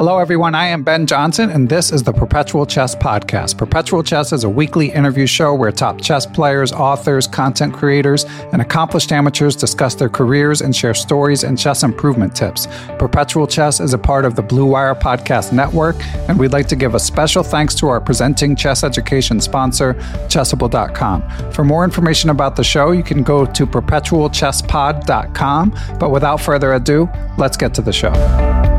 Hello, everyone. I am Ben Johnson, and this is the Perpetual Chess Podcast. Perpetual Chess is a weekly interview show where top chess players, authors, content creators, and accomplished amateurs discuss their careers and share stories and chess improvement tips. Perpetual Chess is a part of the Blue Wire Podcast Network, and we'd like to give a special thanks to our presenting chess education sponsor, Chessable.com. For more information about the show, you can go to perpetualchesspod.com. But without further ado, let's get to the show.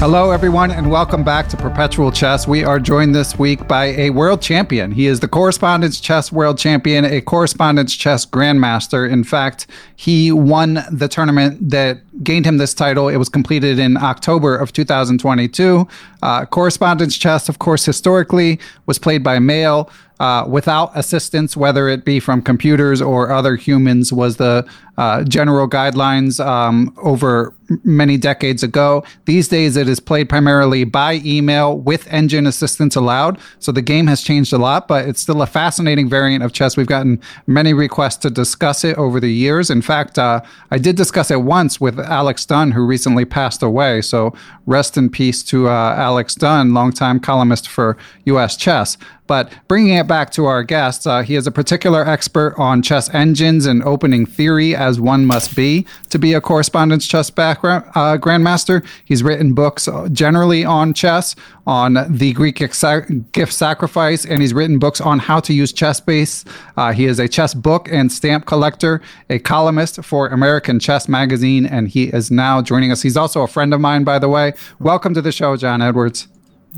Hello, everyone, and welcome back to Perpetual Chess. We are joined this week by a world champion. He is the Correspondence Chess World Champion, a Correspondence Chess Grandmaster. In fact, he won the tournament that gained him this title. It was completed in October of 2022. Uh, correspondence chess, of course, historically was played by male. Uh, without assistance, whether it be from computers or other humans, was the uh, general guidelines um, over many decades ago. These days, it is played primarily by email with engine assistance allowed. So the game has changed a lot, but it's still a fascinating variant of chess. We've gotten many requests to discuss it over the years. In fact, uh, I did discuss it once with Alex Dunn, who recently passed away. So rest in peace to uh, Alex Dunn, longtime columnist for U.S. Chess. But bringing it back to our guest, uh, he is a particular expert on chess engines and opening theory, as one must be to be a correspondence chess background uh, grandmaster. He's written books uh, generally on chess, on the Greek gift sacrifice, and he's written books on how to use ChessBase. Uh, he is a chess book and stamp collector, a columnist for American Chess Magazine, and he is now joining us. He's also a friend of mine, by the way. Welcome to the show, John Edwards.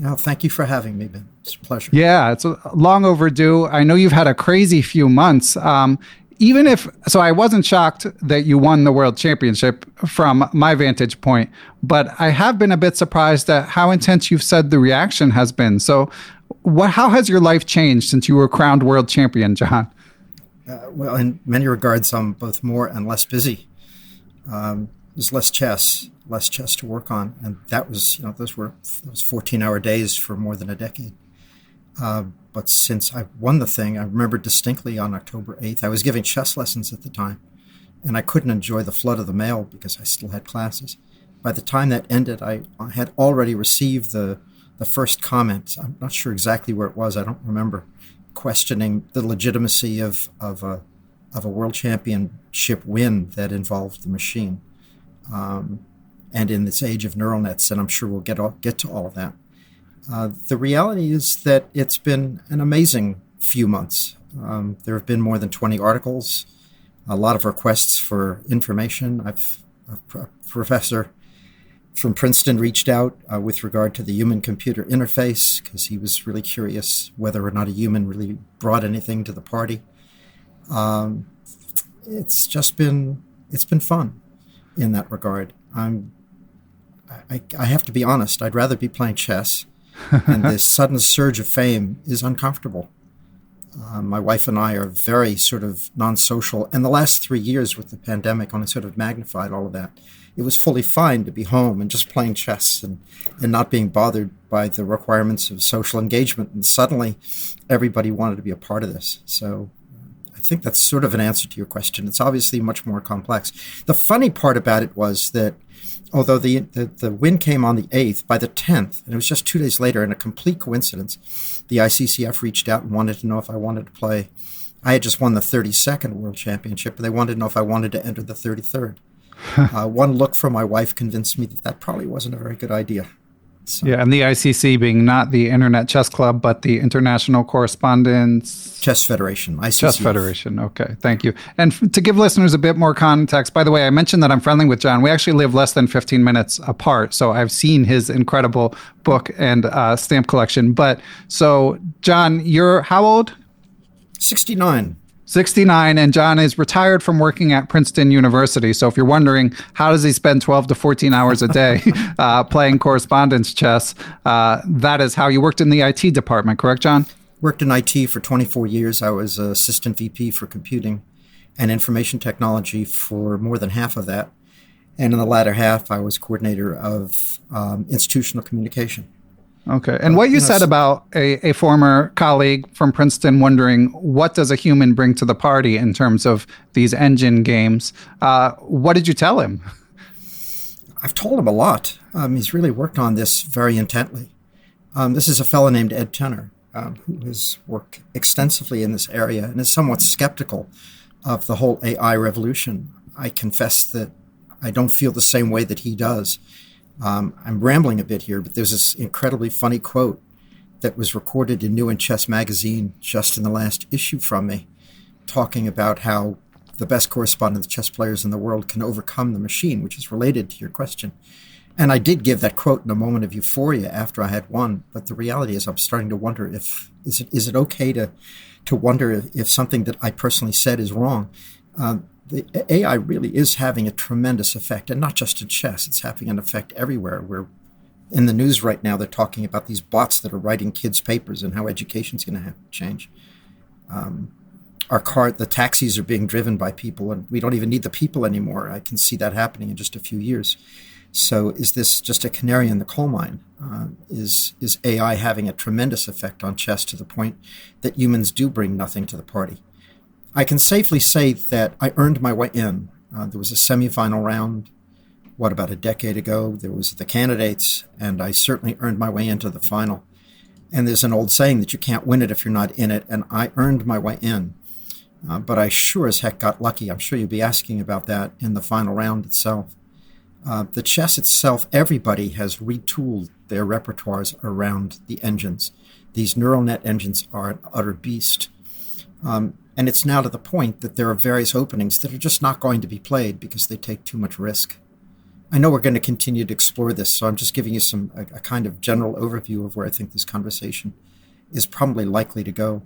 Oh, thank you for having me, Ben. It's a pleasure. Yeah, it's long overdue. I know you've had a crazy few months. Um, even if so, I wasn't shocked that you won the world championship from my vantage point, but I have been a bit surprised at how intense you've said the reaction has been. So, what? How has your life changed since you were crowned world champion, John? Uh, well, in many regards, I'm both more and less busy. Um, there's less chess, less chess to work on, and that was you know those were those 14 hour days for more than a decade. Uh, but since I won the thing, I remember distinctly on October 8th, I was giving chess lessons at the time, and I couldn't enjoy the flood of the mail because I still had classes. By the time that ended, I, had already received the the first comment. I'm not sure exactly where it was. I don't remember questioning the legitimacy of of a of a world championship win that involved the machine. Um, and in this age of neural nets, and I'm sure we'll get all, get to all of that. Uh, the reality is that it's been an amazing few months. Um, there have been more than 20 articles, a lot of requests for information. I've a professor from Princeton reached out uh, with regard to the human computer interface because he was really curious whether or not a human really brought anything to the party. Um, it's just been it's been fun in that regard. I'm I, I have to be honest. I'd rather be playing chess and this sudden surge of fame is uncomfortable. Uh, my wife and I are very sort of non social, and the last three years with the pandemic only sort of magnified all of that. it was fully fine to be home and just playing chess and, and not being bothered by the requirements of social engagement. And suddenly, everybody wanted to be a part of this. So think that's sort of an answer to your question. It's obviously much more complex. The funny part about it was that although the, the, the win came on the 8th, by the 10th, and it was just two days later, in a complete coincidence, the ICCF reached out and wanted to know if I wanted to play. I had just won the 32nd World Championship, and they wanted to know if I wanted to enter the 33rd. uh, one look from my wife convinced me that that probably wasn't a very good idea. So. Yeah, and the ICC being not the Internet Chess Club, but the International Correspondence Chess Federation. ICCF. Chess Federation. Okay, thank you. And f- to give listeners a bit more context, by the way, I mentioned that I'm friendly with John. We actually live less than 15 minutes apart, so I've seen his incredible book and uh, stamp collection. But so, John, you're how old? 69. 69 and John is retired from working at Princeton University. So if you're wondering how does he spend 12 to 14 hours a day uh, playing correspondence chess, uh, that is how you worked in the IT department, correct, John? Worked in IT for 24 years. I was assistant VP for computing and information technology for more than half of that. And in the latter half, I was coordinator of um, institutional communication. Okay. And what you said about a, a former colleague from Princeton wondering what does a human bring to the party in terms of these engine games, uh, what did you tell him? I've told him a lot. Um, he's really worked on this very intently. Um, this is a fellow named Ed Tenner um, who has worked extensively in this area and is somewhat skeptical of the whole AI revolution. I confess that I don't feel the same way that he does. Um, I'm rambling a bit here, but there's this incredibly funny quote that was recorded in New in Chess magazine just in the last issue from me, talking about how the best correspondence chess players in the world can overcome the machine, which is related to your question. And I did give that quote in a moment of euphoria after I had won, but the reality is I'm starting to wonder if is it is it okay to to wonder if, if something that I personally said is wrong. Um, the AI really is having a tremendous effect, and not just in chess. It's having an effect everywhere. We're in the news right now. They're talking about these bots that are writing kids' papers and how education's going to have to change. Um, our car, the taxis are being driven by people, and we don't even need the people anymore. I can see that happening in just a few years. So, is this just a canary in the coal mine? Uh, is is AI having a tremendous effect on chess to the point that humans do bring nothing to the party? I can safely say that I earned my way in. Uh, there was a semifinal round, what, about a decade ago? There was the candidates, and I certainly earned my way into the final. And there's an old saying that you can't win it if you're not in it, and I earned my way in. Uh, but I sure as heck got lucky. I'm sure you'll be asking about that in the final round itself. Uh, the chess itself, everybody has retooled their repertoires around the engines. These neural net engines are an utter beast. Um, and it's now to the point that there are various openings that are just not going to be played because they take too much risk. I know we're going to continue to explore this, so I'm just giving you some a, a kind of general overview of where I think this conversation is probably likely to go.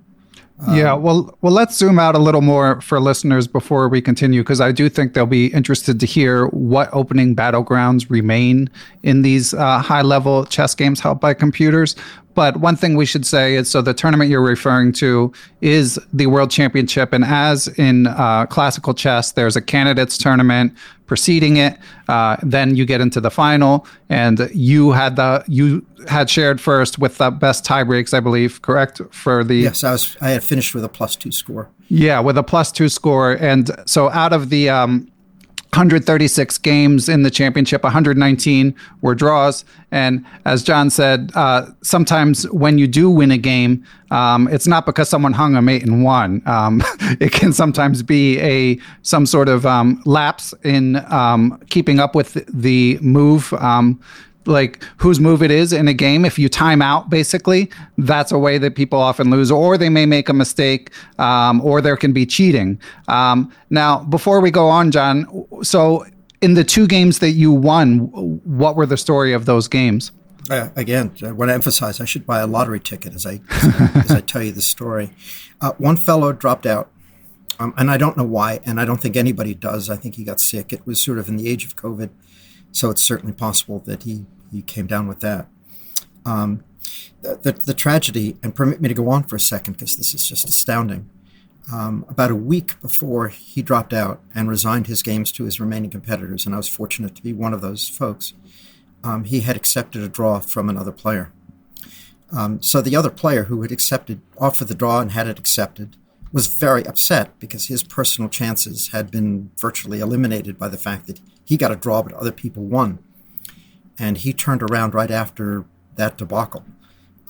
Um, yeah, well, well, let's zoom out a little more for listeners before we continue, because I do think they'll be interested to hear what opening battlegrounds remain in these uh, high-level chess games held by computers. But one thing we should say is so the tournament you're referring to is the World Championship. And as in uh, classical chess, there's a candidates tournament preceding it. Uh, then you get into the final, and you had the you had shared first with the best tie breaks, I believe, correct? For the yes, I was I had finished with a plus two score. Yeah, with a plus two score, and so out of the um, 136 games in the championship, 119 were draws. And as John said, uh, sometimes when you do win a game, um, it's not because someone hung a mate and won. Um, it can sometimes be a some sort of um, lapse in um, keeping up with the move. Like whose move it is in a game. If you time out, basically, that's a way that people often lose, or they may make a mistake, um, or there can be cheating. Um, now, before we go on, John, so in the two games that you won, what were the story of those games? Uh, again, I want to emphasize I should buy a lottery ticket as I as I tell you the story. Uh, one fellow dropped out, um, and I don't know why, and I don't think anybody does. I think he got sick. It was sort of in the age of COVID, so it's certainly possible that he he came down with that. Um, the, the, the, tragedy, and permit me to go on for a second because this is just astounding. um, about a week before he dropped out and resigned his games to his remaining competitors, and I was fortunate to be one of those folks, um, he had accepted a draw from another player. Um, so the other player who had accepted, offered the draw and had it accepted, was very upset because his personal chances had been virtually eliminated by the fact that he got a draw but other people won. And he turned around right after that debacle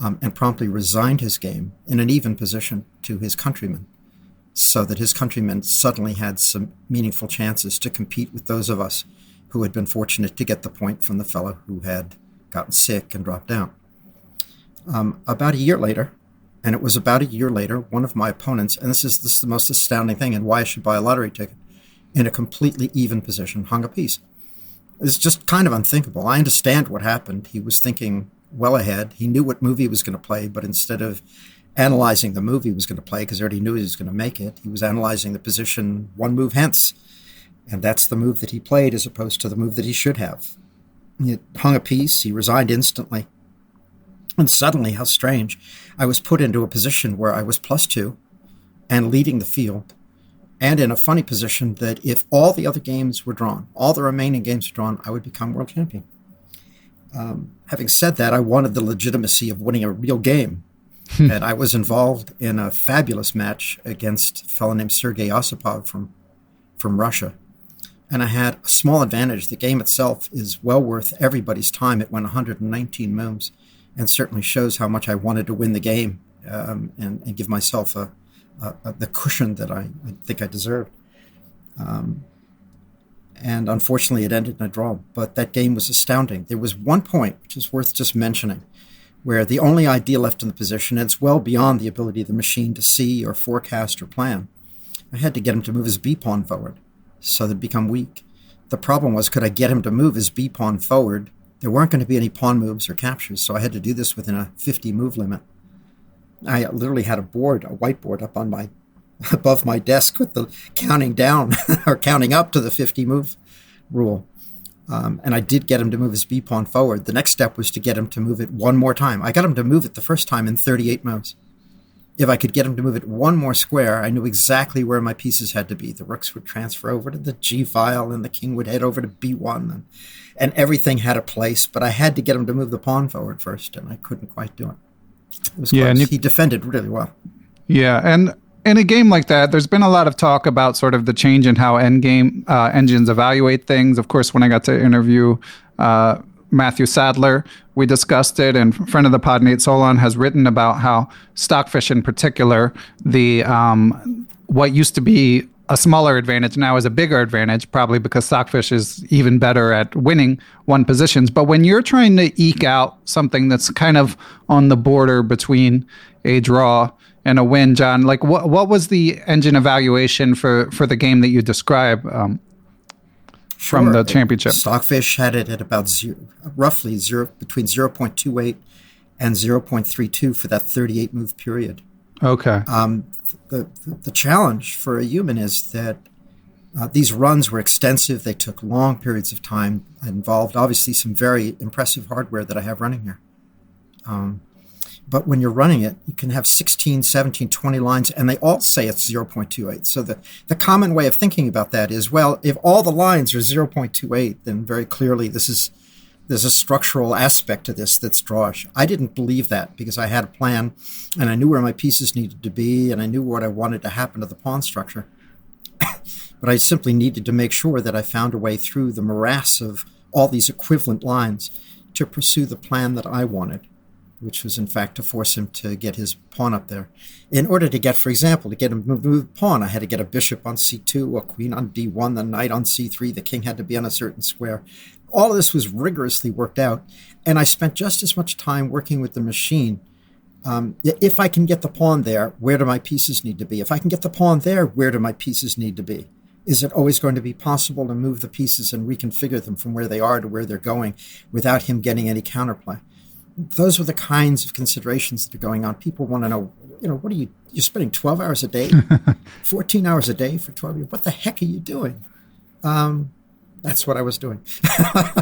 um, and promptly resigned his game in an even position to his countrymen so that his countrymen suddenly had some meaningful chances to compete with those of us who had been fortunate to get the point from the fellow who had gotten sick and dropped out. Um, about a year later, and it was about a year later, one of my opponents, and this is this is the most astounding thing, and why I should buy a lottery ticket, in a completely even position, hung a piece. It's just kind of unthinkable. I understand what happened. He was thinking well ahead. He knew what movie he was going to play, but instead of analyzing the movie he was going to play because he already knew he was going to make it. He was analyzing the position one move hence. And that's the move that he played as opposed to the move that he should have. He hung a piece, he resigned instantly. And suddenly, how strange, I was put into a position where I was plus two and leading the field, and in a funny position that if all the other games were drawn, all the remaining games were drawn, I would become world champion. Um, having said that, I wanted the legitimacy of winning a real game Hmm. and I was involved in a fabulous match against a fellow named Sergei Osipov from from Russia. And I had a small advantage. The game itself is well worth everybody's time. It went 119 moves and certainly shows how much I wanted to win the game um, and, and, give myself a, a, a, the cushion that I, I think I deserved. Um, and unfortunately, it ended in a draw. But that game was astounding. There was one point which is worth just mentioning where the only idea left in the position, and it's well beyond the ability of the machine to see or forecast or plan. I had to get him to move his B pawn forward so that it become weak. The problem was, could I get him to move his B pawn forward? There weren't going to be any pawn moves or captures, so I had to do this within a 50 move limit. I literally had a board, a whiteboard up on my above my desk with the counting down or counting up to the 50 move rule. Um, and I did get him to move his B pawn forward. The next step was to get him to move it one more time. I got him to move it the first time in 38 moves. If I could get him to move it one more square, I knew exactly where my pieces had to be. The rooks would transfer over to the G file, and the king would head over to B1, and, and everything had a place. But I had to get him to move the pawn forward first, and I couldn't quite do it. Yeah, close. he defended really well. Yeah, and in a game like that, there's been a lot of talk about sort of the change in how endgame uh, engines evaluate things. Of course, when I got to interview uh, Matthew Sadler, we discussed it, and friend of the pod, Nate Solon, has written about how Stockfish, in particular, the um, what used to be a smaller advantage now is a bigger advantage, probably because Stockfish is even better at winning one positions. But when you're trying to eke out something that's kind of on the border between a draw and a win, John. Like, what what was the engine evaluation for for the game that you describe um, sure. from the championship? Stockfish had it at about zero, roughly zero between zero point two eight and zero point three two for that thirty eight move period. Okay. Um, the, the, challenge for a human is that uh, these runs were extensive. They took long periods of time. Involved obviously some very impressive hardware that I have running here. Um, but when you're running it, you can have 16, 17, 20 lines, and they all say it's 0.28. So the, the common way of thinking about that is, well, if all the lines are 0.28, then very clearly this is there's a structural aspect to this that's drawish. I didn't believe that because I had a plan and I knew where my pieces needed to be and I knew what I wanted to happen to the pawn structure. but I simply needed to make sure that I found a way through the morass of all these equivalent lines to pursue the plan that I wanted which was in fact to force him to get his pawn up there. In order to get, for example, to get him move the pawn, I had to get a bishop on c2, a queen on d1, the knight on c3, the king had to be on a certain square. All of this was rigorously worked out, and I spent just as much time working with the machine. Um, if I can get the pawn there, where do my pieces need to be? If I can get the pawn there, where do my pieces need to be? Is it always going to be possible to move the pieces and reconfigure them from where they are to where they're going without him getting any counterplay? those are the kinds of considerations that are going on. People want to know, you know, what are you, you're spending 12 hours a day, 14 hours a day for 12 years. What the heck are you doing? Um, that's what I was doing.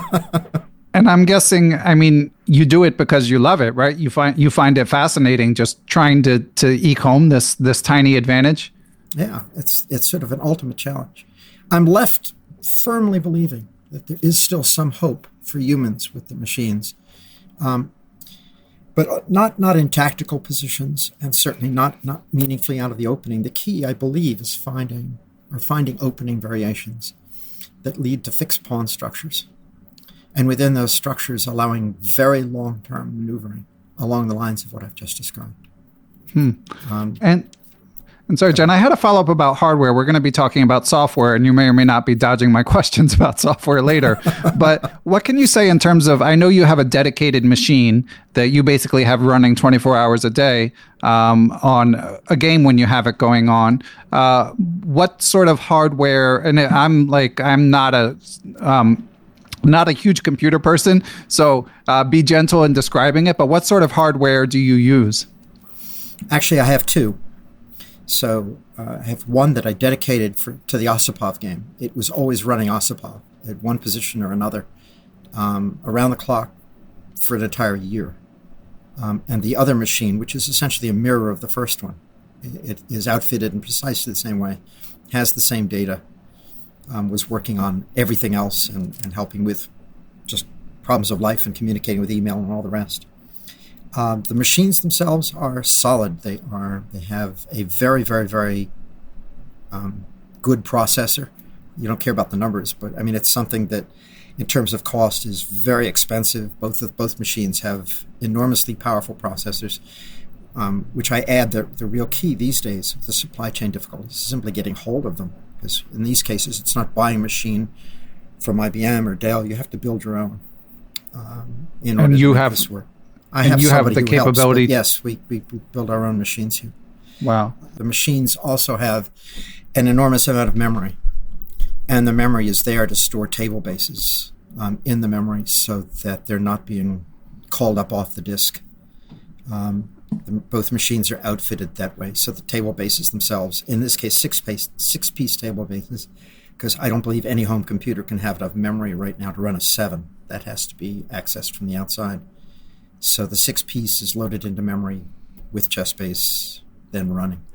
and I'm guessing, I mean, you do it because you love it, right? You find, you find it fascinating just trying to, to eke home this, this tiny advantage. Yeah, it's it's sort of an ultimate challenge. I'm left firmly believing that there is still some hope for humans with the machines, um, but not not in tactical positions, and certainly not not meaningfully out of the opening. The key, I believe, is finding or finding opening variations that lead to fixed pawn structures, and within those structures, allowing very long term maneuvering along the lines of what I've just described. Hmm. Um, and and sorry, Jen, I had a follow up about hardware. We're going to be talking about software, and you may or may not be dodging my questions about software later. but what can you say in terms of? I know you have a dedicated machine that you basically have running 24 hours a day um, on a game when you have it going on. Uh, what sort of hardware? And I'm like, I'm not a. Um, not a huge computer person, so uh, be gentle in describing it. But what sort of hardware do you use? Actually, I have two. So uh, I have one that I dedicated for, to the Osipov game. It was always running Osipov at one position or another um, around the clock for an entire year. Um, and the other machine, which is essentially a mirror of the first one, it is outfitted in precisely the same way, has the same data, um, was working on everything else and, and helping with just problems of life and communicating with email and all the rest. Um, the machines themselves are solid. They are. They have a very, very, very um, good processor. You don't care about the numbers, but I mean, it's something that, in terms of cost, is very expensive. Both of both machines have enormously powerful processors, um, which I add the the real key these days the supply chain difficulties is simply getting hold of them. Because in these cases, it's not buying a machine from IBM or Dell. You have to build your own. Um, in order and you to have this work. I and have you have the capability. Helps, yes, we, we, we build our own machines here. Wow. The machines also have an enormous amount of memory, and the memory is there to store table bases um, in the memory so that they're not being called up off the disk. Um, the, both machines are outfitted that way, so the table bases themselves, in this case, six piece six piece table bases, because I don't believe any home computer can have enough memory right now to run a seven. That has to be accessed from the outside. So the six piece is loaded into memory with ChessBase then running.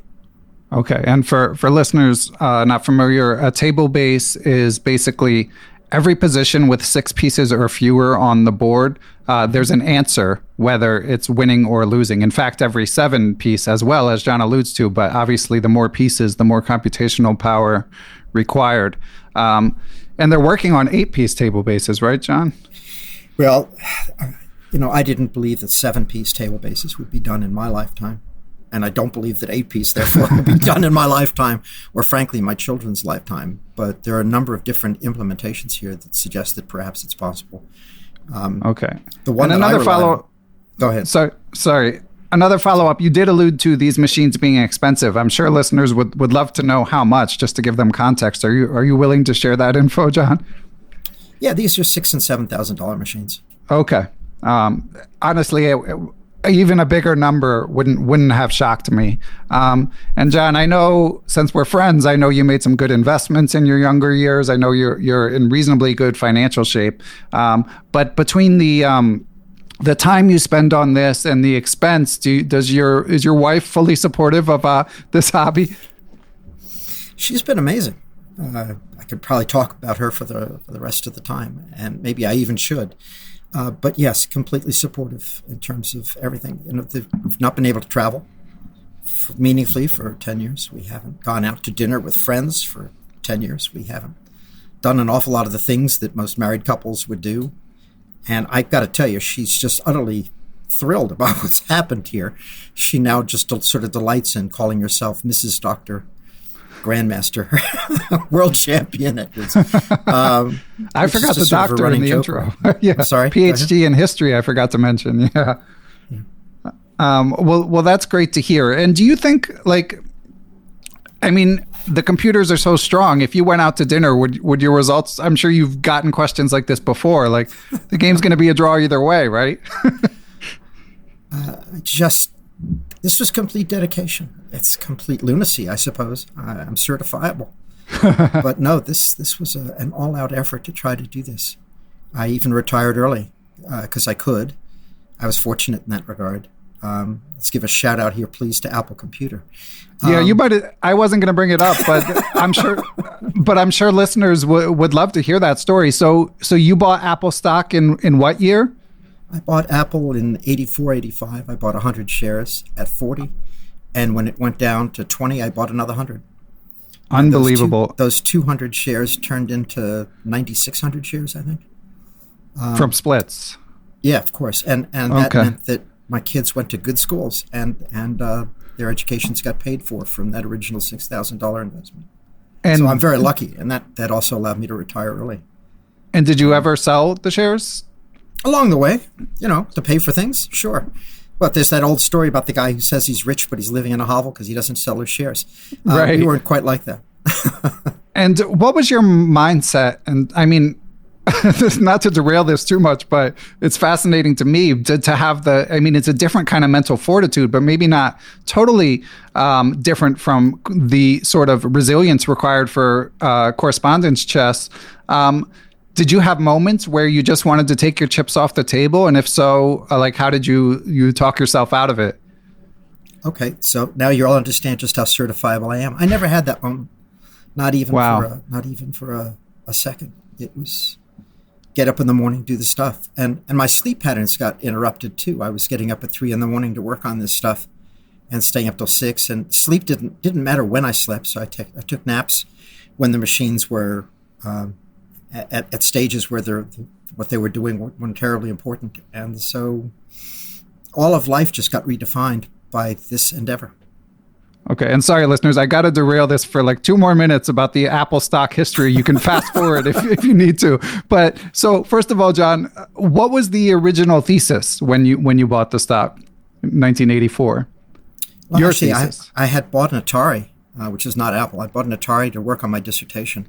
Okay, and for for listeners uh, not familiar, a table base is basically every position with six pieces or fewer on the board. Uh, there's an answer whether it's winning or losing. In fact, every seven piece as well, as John alludes to. But obviously, the more pieces, the more computational power required. Um, and they're working on eight piece table bases, right, John? Well, you know, I didn't believe that seven piece table bases would be done in my lifetime. And I don't believe that eight piece, therefore, will be done in my lifetime, or frankly, my children's lifetime. But there are a number of different implementations here that suggest that perhaps it's possible. Um, okay. The one and another follow. Go ahead. So, sorry. Another follow up. You did allude to these machines being expensive. I'm sure listeners would, would love to know how much, just to give them context. Are you are you willing to share that info, John? Yeah, these are six and seven thousand dollar machines. Okay. Um, honestly, it, it, even a bigger number wouldn't wouldn't have shocked me. Um, and John, I know since we're friends, I know you made some good investments in your younger years. I know you're you're in reasonably good financial shape. Um, but between the um, the time you spend on this and the expense, do, does your is your wife fully supportive of uh, this hobby? She's been amazing. Uh, I could probably talk about her for the for the rest of the time, and maybe I even should. Uh, but yes, completely supportive in terms of everything. You know, we've not been able to travel meaningfully for 10 years. We haven't gone out to dinner with friends for 10 years. We haven't done an awful lot of the things that most married couples would do. And I've got to tell you, she's just utterly thrilled about what's happened here. She now just sort of delights in calling herself Mrs. Doctor grandmaster, world champion. It was. Um, I forgot the doctor in the joke. intro. yeah, sorry. PhD in history. I forgot to mention. Yeah. yeah. Um, well, well, that's great to hear. And do you think, like, I mean, the computers are so strong. If you went out to dinner, would would your results? I'm sure you've gotten questions like this before. Like, the game's going to be a draw either way, right? uh, just this was complete dedication. It's complete lunacy, I suppose. I, am certifiable. but no, this this was a, an all-out effort to try to do this. I even retired early because uh, I could. I was fortunate in that regard. Um, let's give a shout out here, please, to Apple Computer. Yeah, um, you might. I wasn't going to bring it up, but I'm sure. But I'm sure listeners w- would love to hear that story. So, so you bought Apple stock in in what year? I bought Apple in 84, 85. I bought 100 shares at 40, and when it went down to 20, I bought another 100. Unbelievable. Those, two, those 200 shares turned into 9,600 shares, I think. Um, From splits. Yeah, of course, and and that okay. meant that my kids went to good schools, and and uh, their educations got paid for from that original six thousand dollar investment. And so I'm very lucky, and that that also allowed me to retire early. And did you ever sell the shares? Along the way, you know, to pay for things, sure. But there's that old story about the guy who says he's rich, but he's living in a hovel because he doesn't sell his shares. Uh, right. We weren't quite like that. and what was your mindset? And I mean, not to derail this too much, but it's fascinating to me to, to have the, I mean, it's a different kind of mental fortitude, but maybe not totally um, different from the sort of resilience required for uh, correspondence chess. Um, did you have moments where you just wanted to take your chips off the table? And if so, uh, like, how did you, you talk yourself out of it? Okay. So now you all understand just how certifiable I am. I never had that moment. Not even wow. for a, not even for a, a second. It was, get up in the morning, do the stuff. And and my sleep patterns got interrupted too. I was getting up at three in the morning to work on this stuff and staying up till six. And sleep didn't didn't matter when I slept. So I, te- I took naps when the machines were um, at, at, stages where they're, what they were doing weren't terribly important. And so all of life just got redefined by this endeavor. Okay, and sorry, listeners, I got to derail this for like two more minutes about the Apple stock history. You can fast forward if, if you need to. But so, first of all, John, what was the original thesis when you when you bought the stock, in 1984? Well, Your actually, thesis. I, I had bought an Atari, uh, which is not Apple. I bought an Atari to work on my dissertation.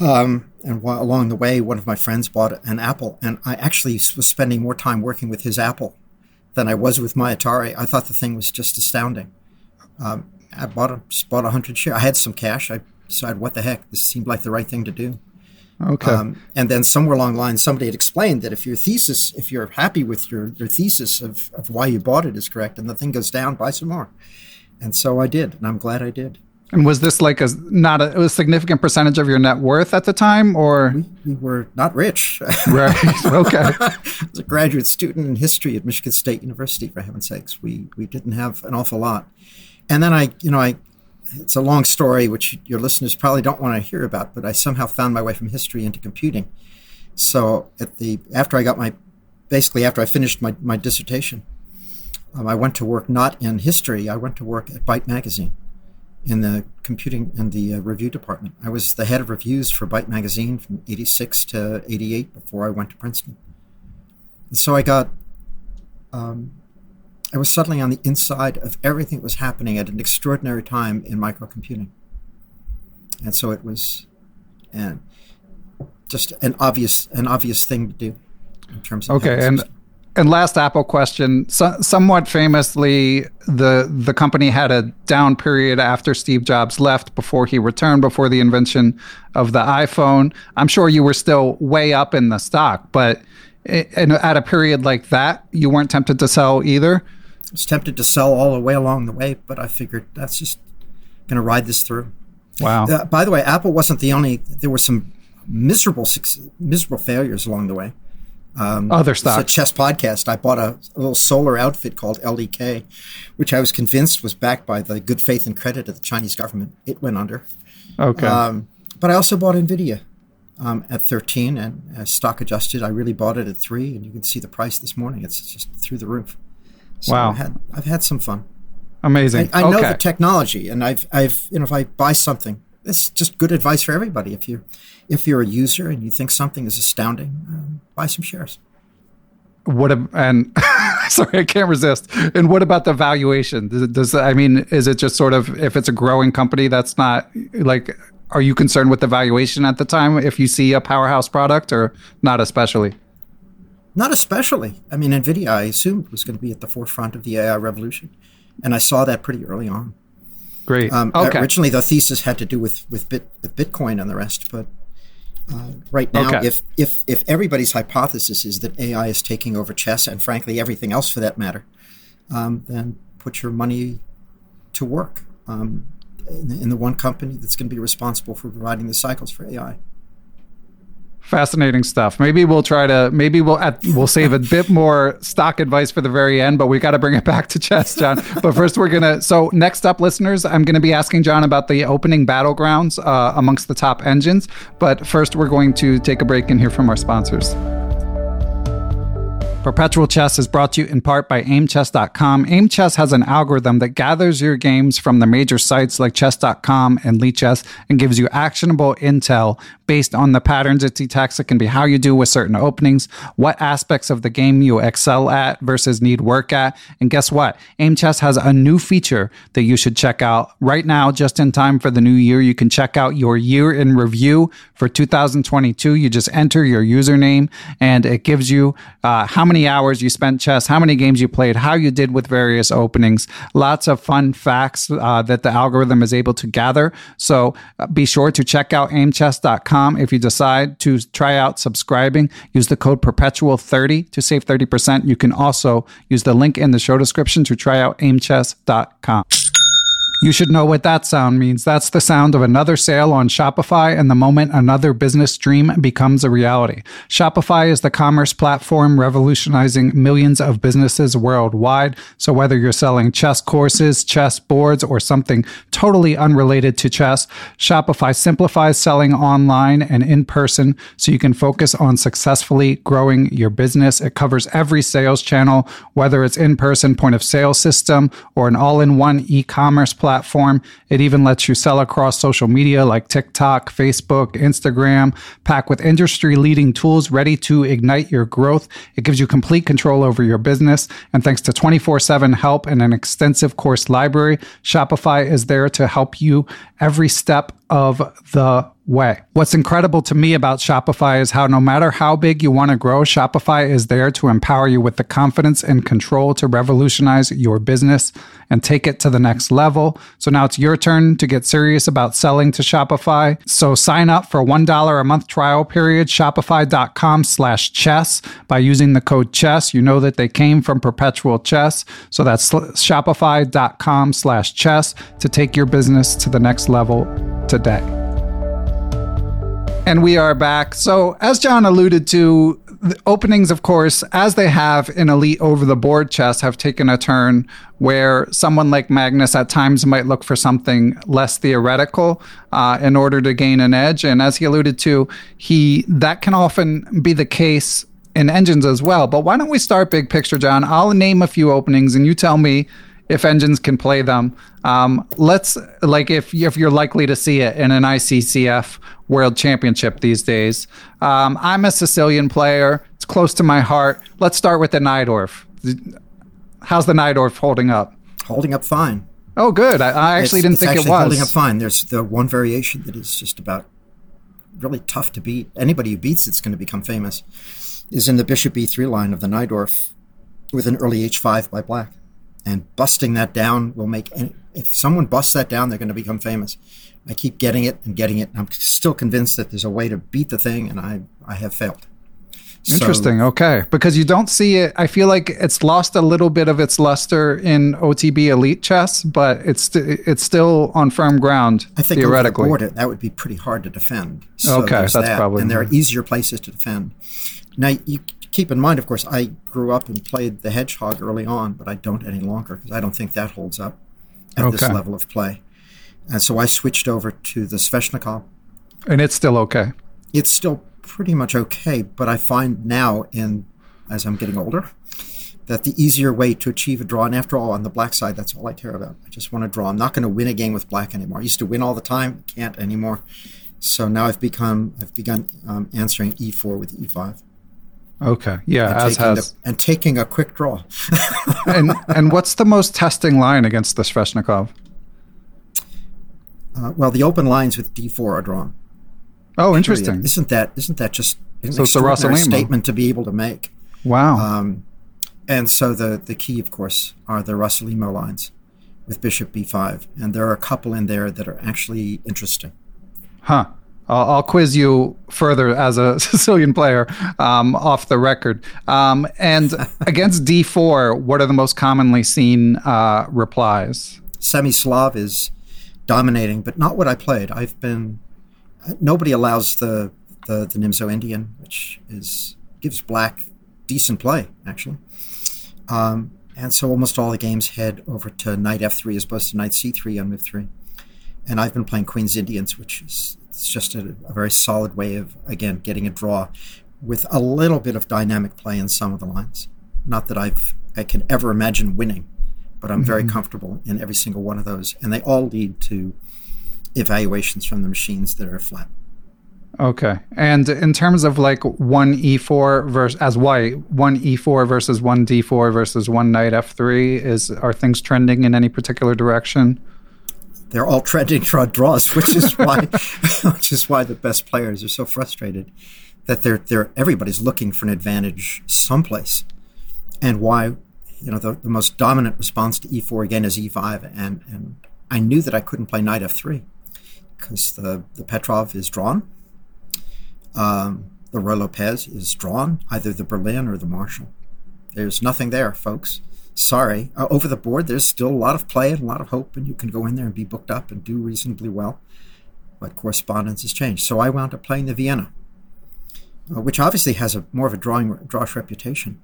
Um, and while, along the way, one of my friends bought an Apple, and I actually was spending more time working with his Apple than I was with my Atari. I thought the thing was just astounding. Um, I bought a bought a hundred shares. I had some cash. I decided, what the heck, this seemed like the right thing to do. Okay. Um, and then somewhere along the line, somebody had explained that if your thesis, if you're happy with your, your thesis of, of why you bought it is correct, and the thing goes down, buy some more. And so I did, and I'm glad I did. And was this like a not a, a significant percentage of your net worth at the time, or we, we were not rich? right. Okay. I was a graduate student in history at Michigan State University. For heaven's sakes, we we didn't have an awful lot. And then I, you know, I, it's a long story which your listeners probably don't want to hear about, but I somehow found my way from history into computing. So at the after I got my, basically after I finished my my dissertation, um, I went to work not in history. I went to work at Byte Magazine in the computing and the uh, review department. I was the head of reviews for Byte Magazine from 86 to 88 before I went to Princeton. And so I got um, I was suddenly on the inside of everything that was happening at an extraordinary time in microcomputing. And so it was and just an obvious an obvious thing to do in terms of Okay, and and last Apple question, so, somewhat famously the the company had a down period after Steve Jobs left before he returned before the invention of the iPhone. I'm sure you were still way up in the stock, but in, at a period like that, you weren't tempted to sell either was tempted to sell all the way along the way, but I figured that's just going to ride this through. Wow. Uh, by the way, Apple wasn't the only. There were some miserable miserable failures along the way. Um, Other stuff. It's a chess podcast. I bought a, a, little solar outfit called LDK, which I was convinced was backed by the good faith and credit of the Chinese government. It went under. Okay. Um, but I also bought Nvidia um, at 13, and as stock adjusted, I really bought it at three, and you can see the price this morning. It's just through the roof. So wow. I've had, I've had some fun. Amazing. I, I know the technology, and I've, I've, you know, if I buy something, it's just good advice for everybody. If you, if you're a user and you think something is astounding, um, buy some shares. What and sorry, I can't resist. And what about the valuation? Does, does I mean, is it just sort of if it's a growing company that's not like? Are you concerned with the valuation at the time if you see a powerhouse product, or not especially? Not especially. I mean, NVIDIA, I assumed, was going to be at the forefront of the AI revolution. And I saw that pretty early on. Great. Um, okay. Originally, the thesis had to do with, with, Bit, with Bitcoin and the rest. But uh, right now, okay. if, if, if everybody's hypothesis is that AI is taking over chess and, frankly, everything else for that matter, um, then put your money to work um, in, in the one company that's going to be responsible for providing the cycles for AI. Fascinating stuff. Maybe we'll try to. Maybe we'll at, we'll save a bit more stock advice for the very end, but we got to bring it back to chess, John. but first, we're gonna. So next up, listeners, I'm gonna be asking John about the opening battlegrounds uh, amongst the top engines. But first, we're going to take a break and hear from our sponsors. Perpetual Chess is brought to you in part by AimChess.com. AimChess has an algorithm that gathers your games from the major sites like Chess.com and Lichess and gives you actionable intel based on the patterns it detects. It can be how you do with certain openings, what aspects of the game you excel at versus need work at. And guess what? Aim Chess has a new feature that you should check out right now, just in time for the new year. You can check out your year in review for 2022. You just enter your username and it gives you uh, how many hours you spent chess, how many games you played, how you did with various openings. Lots of fun facts uh, that the algorithm is able to gather. So uh, be sure to check out aimchess.com if you decide to try out subscribing, use the code perpetual30 to save 30%. You can also use the link in the show description to try out aimchess.com. You should know what that sound means. That's the sound of another sale on Shopify and the moment another business dream becomes a reality. Shopify is the commerce platform revolutionizing millions of businesses worldwide. So whether you're selling chess courses, chess boards, or something totally unrelated to chess, Shopify simplifies selling online and in person so you can focus on successfully growing your business. It covers every sales channel, whether it's in person point of sale system or an all in one e commerce platform platform. It even lets you sell across social media like TikTok, Facebook, Instagram, packed with industry leading tools ready to ignite your growth. It gives you complete control over your business. And thanks to 24 7 help and an extensive course library, Shopify is there to help you every step of the way. What's incredible to me about Shopify is how no matter how big you want to grow, Shopify is there to empower you with the confidence and control to revolutionize your business and take it to the next level. So now it's your turn to get serious about selling to Shopify. So sign up for $1 a month trial period, shopify.com slash chess by using the code chess. You know that they came from perpetual chess. So that's shopify.com slash chess to take your business to the next level today. And we are back. So, as John alluded to, the openings, of course, as they have in elite over the board chess, have taken a turn where someone like Magnus at times might look for something less theoretical uh, in order to gain an edge. And as he alluded to, he that can often be the case in engines as well. But why don't we start big picture, John? I'll name a few openings, and you tell me if engines can play them. Um, let's like if if you're likely to see it in an ICCF World Championship these days. Um, I'm a Sicilian player. It's close to my heart. Let's start with the Najdorf. How's the Najdorf holding up? Holding up fine. Oh, good. I, I actually it's, didn't it's think actually it was holding up fine. There's the one variation that is just about really tough to beat. Anybody who beats it's going to become famous. Is in the Bishop E3 line of the Najdorf with an early H5 by Black and busting that down will make any, if someone busts that down they're going to become famous i keep getting it and getting it i'm still convinced that there's a way to beat the thing and i i have failed Interesting. So, okay. Because you don't see it. I feel like it's lost a little bit of its luster in OTB Elite chess, but it's it's still on firm ground. I think theoretically, the board, that would be pretty hard to defend. So okay, that's that. probably. And there are easier places to defend. Now you keep in mind, of course, I grew up and played the hedgehog early on, but I don't any longer because I don't think that holds up at okay. this level of play. And so I switched over to the Sveshnikov. And it's still okay. It's still pretty much okay, but I find now, in as I'm getting older, that the easier way to achieve a draw, and after all, on the black side, that's all I care about. I just want to draw. I'm not going to win a game with black anymore. I used to win all the time, can't anymore. So now I've become, I've begun um, answering e4 with e5. Okay. Yeah, and as has the, and taking a quick draw. and and what's the most testing line against the Sveshnikov? Uh, well, the open lines with D4 are drawn. Oh, interesting. Period. Isn't that isn't that just an so extraordinary statement to be able to make? Wow. Um, and so the the key, of course, are the Rossolimo lines with Bishop B5, and there are a couple in there that are actually interesting. Huh. I'll, I'll, quiz you further as a Sicilian player um, off the record. Um, and against d4, what are the most commonly seen uh, replies? Semi Slav is dominating, but not what I played. I've been nobody allows the the, the Nimzo Indian, which is gives black decent play actually. Um, and so almost all the games head over to knight f3 as opposed to knight c3 on move 3. And I've been playing Queen's Indians, which is it's just a, a very solid way of, again, getting a draw with a little bit of dynamic play in some of the lines. Not that I've I can ever imagine winning, but I'm mm-hmm. very comfortable in every single one of those. And they all lead to evaluations from the machines that are flat. Okay. And in terms of like one e4 versus as white, one e4 versus one d4 versus one knight f3 is are things trending in any particular direction? They're all trending draws, which is why which is why the best players are so frustrated that they're they're everybody's looking for an advantage someplace. And why you know the, the most dominant response to e4 again is e5 and and I knew that I couldn't play knight f3 because the the Petrov is drawn um, the Ruy Lopez is drawn, either the Berlin or the Marshall. There's nothing there, folks. Sorry. Uh, over the board, there's still a lot of play and a lot of hope, and you can go in there and be booked up and do reasonably well. But correspondence has changed. So I wound up playing the Vienna, uh, which obviously has a more of a drawing drawish reputation.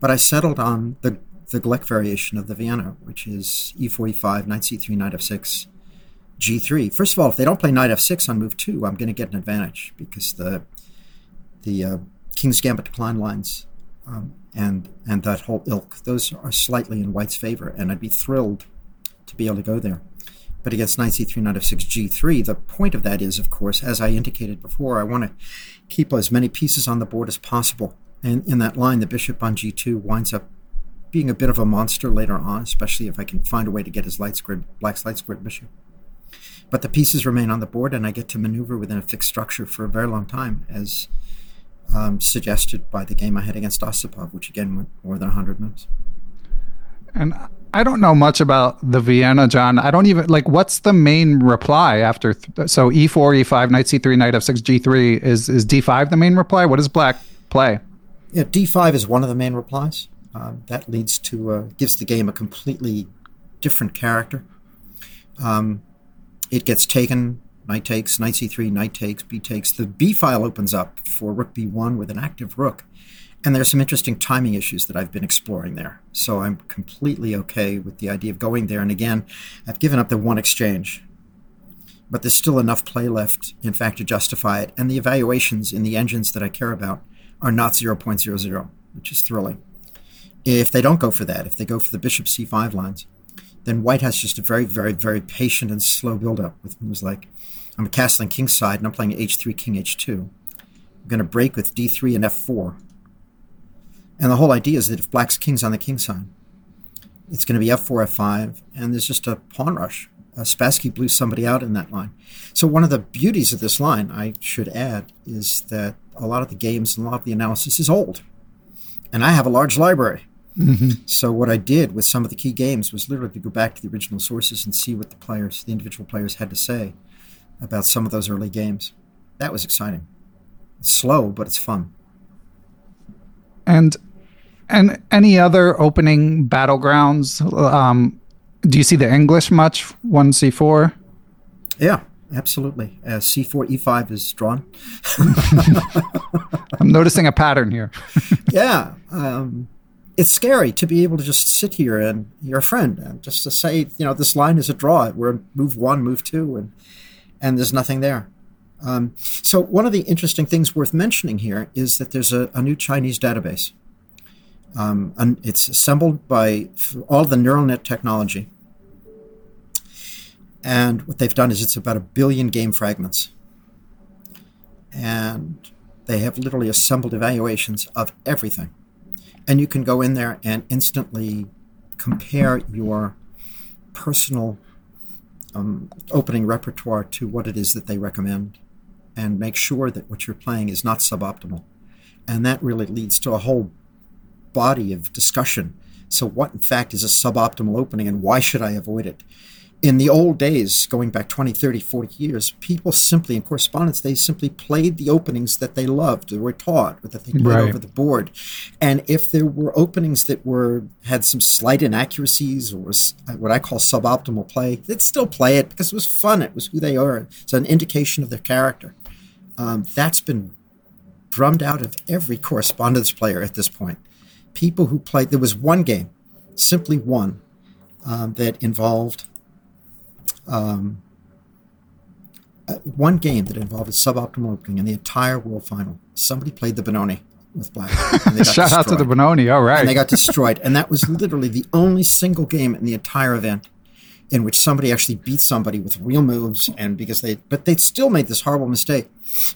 But I settled on the the Glek variation of the Vienna, which is e4, e5, knight c3, knight f6, g3. First of all, if they don't play knight f6 on move two, I'm going to get an advantage because the the uh, king's gambit decline lines um, and and that whole ilk those are slightly in white's favor, and I'd be thrilled to be able to go there. But against knight c3, knight f6, g3, the point of that is, of course, as I indicated before, I want to keep as many pieces on the board as possible. And in that line, the bishop on g2 winds up being a bit of a monster later on, especially if I can find a way to get his light squared, black's light squared bishop. But the pieces remain on the board, and I get to maneuver within a fixed structure for a very long time, as um, suggested by the game I had against Osipov, which again went more than 100 moves. And I don't know much about the Vienna, John. I don't even like what's the main reply after. Th- so e4, e5, knight c3, knight f6, g3. Is is d5 the main reply? What does black play? Yeah, d5 is one of the main replies. Um, that leads to uh, gives the game a completely different character. Um, it gets taken, knight takes, knight c3, knight takes, b takes. The b file opens up for rook b1 with an active rook. And there's some interesting timing issues that I've been exploring there. So I'm completely okay with the idea of going there. And again, I've given up the one exchange. But there's still enough play left, in fact, to justify it. And the evaluations in the engines that I care about are not 0.00, which is thrilling. If they don't go for that, if they go for the bishop c5 lines, then white has just a very, very, very patient and slow build-up with moves like I'm castling king side and I'm playing h3, king h2. I'm going to break with d3 and f4. And the whole idea is that if black's king's on the king side, it's going to be f4, f5, and there's just a pawn rush. Uh, Spassky blew somebody out in that line. So one of the beauties of this line, I should add, is that a lot of the games and a lot of the analysis is old. And I have a large library. Mm-hmm. So what I did with some of the key games was literally to go back to the original sources and see what the players, the individual players, had to say about some of those early games. That was exciting. It's slow, but it's fun. And and any other opening battlegrounds? Um, do you see the English much? One C four. Yeah, absolutely. Uh, C four E five is drawn. I'm noticing a pattern here. yeah. Um, it's scary to be able to just sit here and you're a friend and just to say, you know, this line is a draw. We're move one, move two, and and there's nothing there. Um, so one of the interesting things worth mentioning here is that there's a, a new Chinese database. Um, and it's assembled by all the neural net technology. And what they've done is it's about a billion game fragments. And they have literally assembled evaluations of everything and you can go in there and instantly compare your personal um, opening repertoire to what it is that they recommend and make sure that what you're playing is not suboptimal. And that really leads to a whole body of discussion. So, what in fact is a suboptimal opening and why should I avoid it? In the old days, going back 20, 30, 40 years, people simply, in correspondence, they simply played the openings that they loved, or were taught, or that they played right. over the board. And if there were openings that were had some slight inaccuracies or was what I call suboptimal play, they'd still play it because it was fun. It was who they are. It's an indication of their character. Um, that's been drummed out of every correspondence player at this point. People who played, there was one game, simply one, um, that involved um, uh, one game that involved a suboptimal opening in the entire World Final. Somebody played the Benoni with black. Shout destroyed. out to the Benoni. All right. And they got destroyed. and that was literally the only single game in the entire event in which somebody actually beat somebody with real moves and because they but they still made this horrible mistake.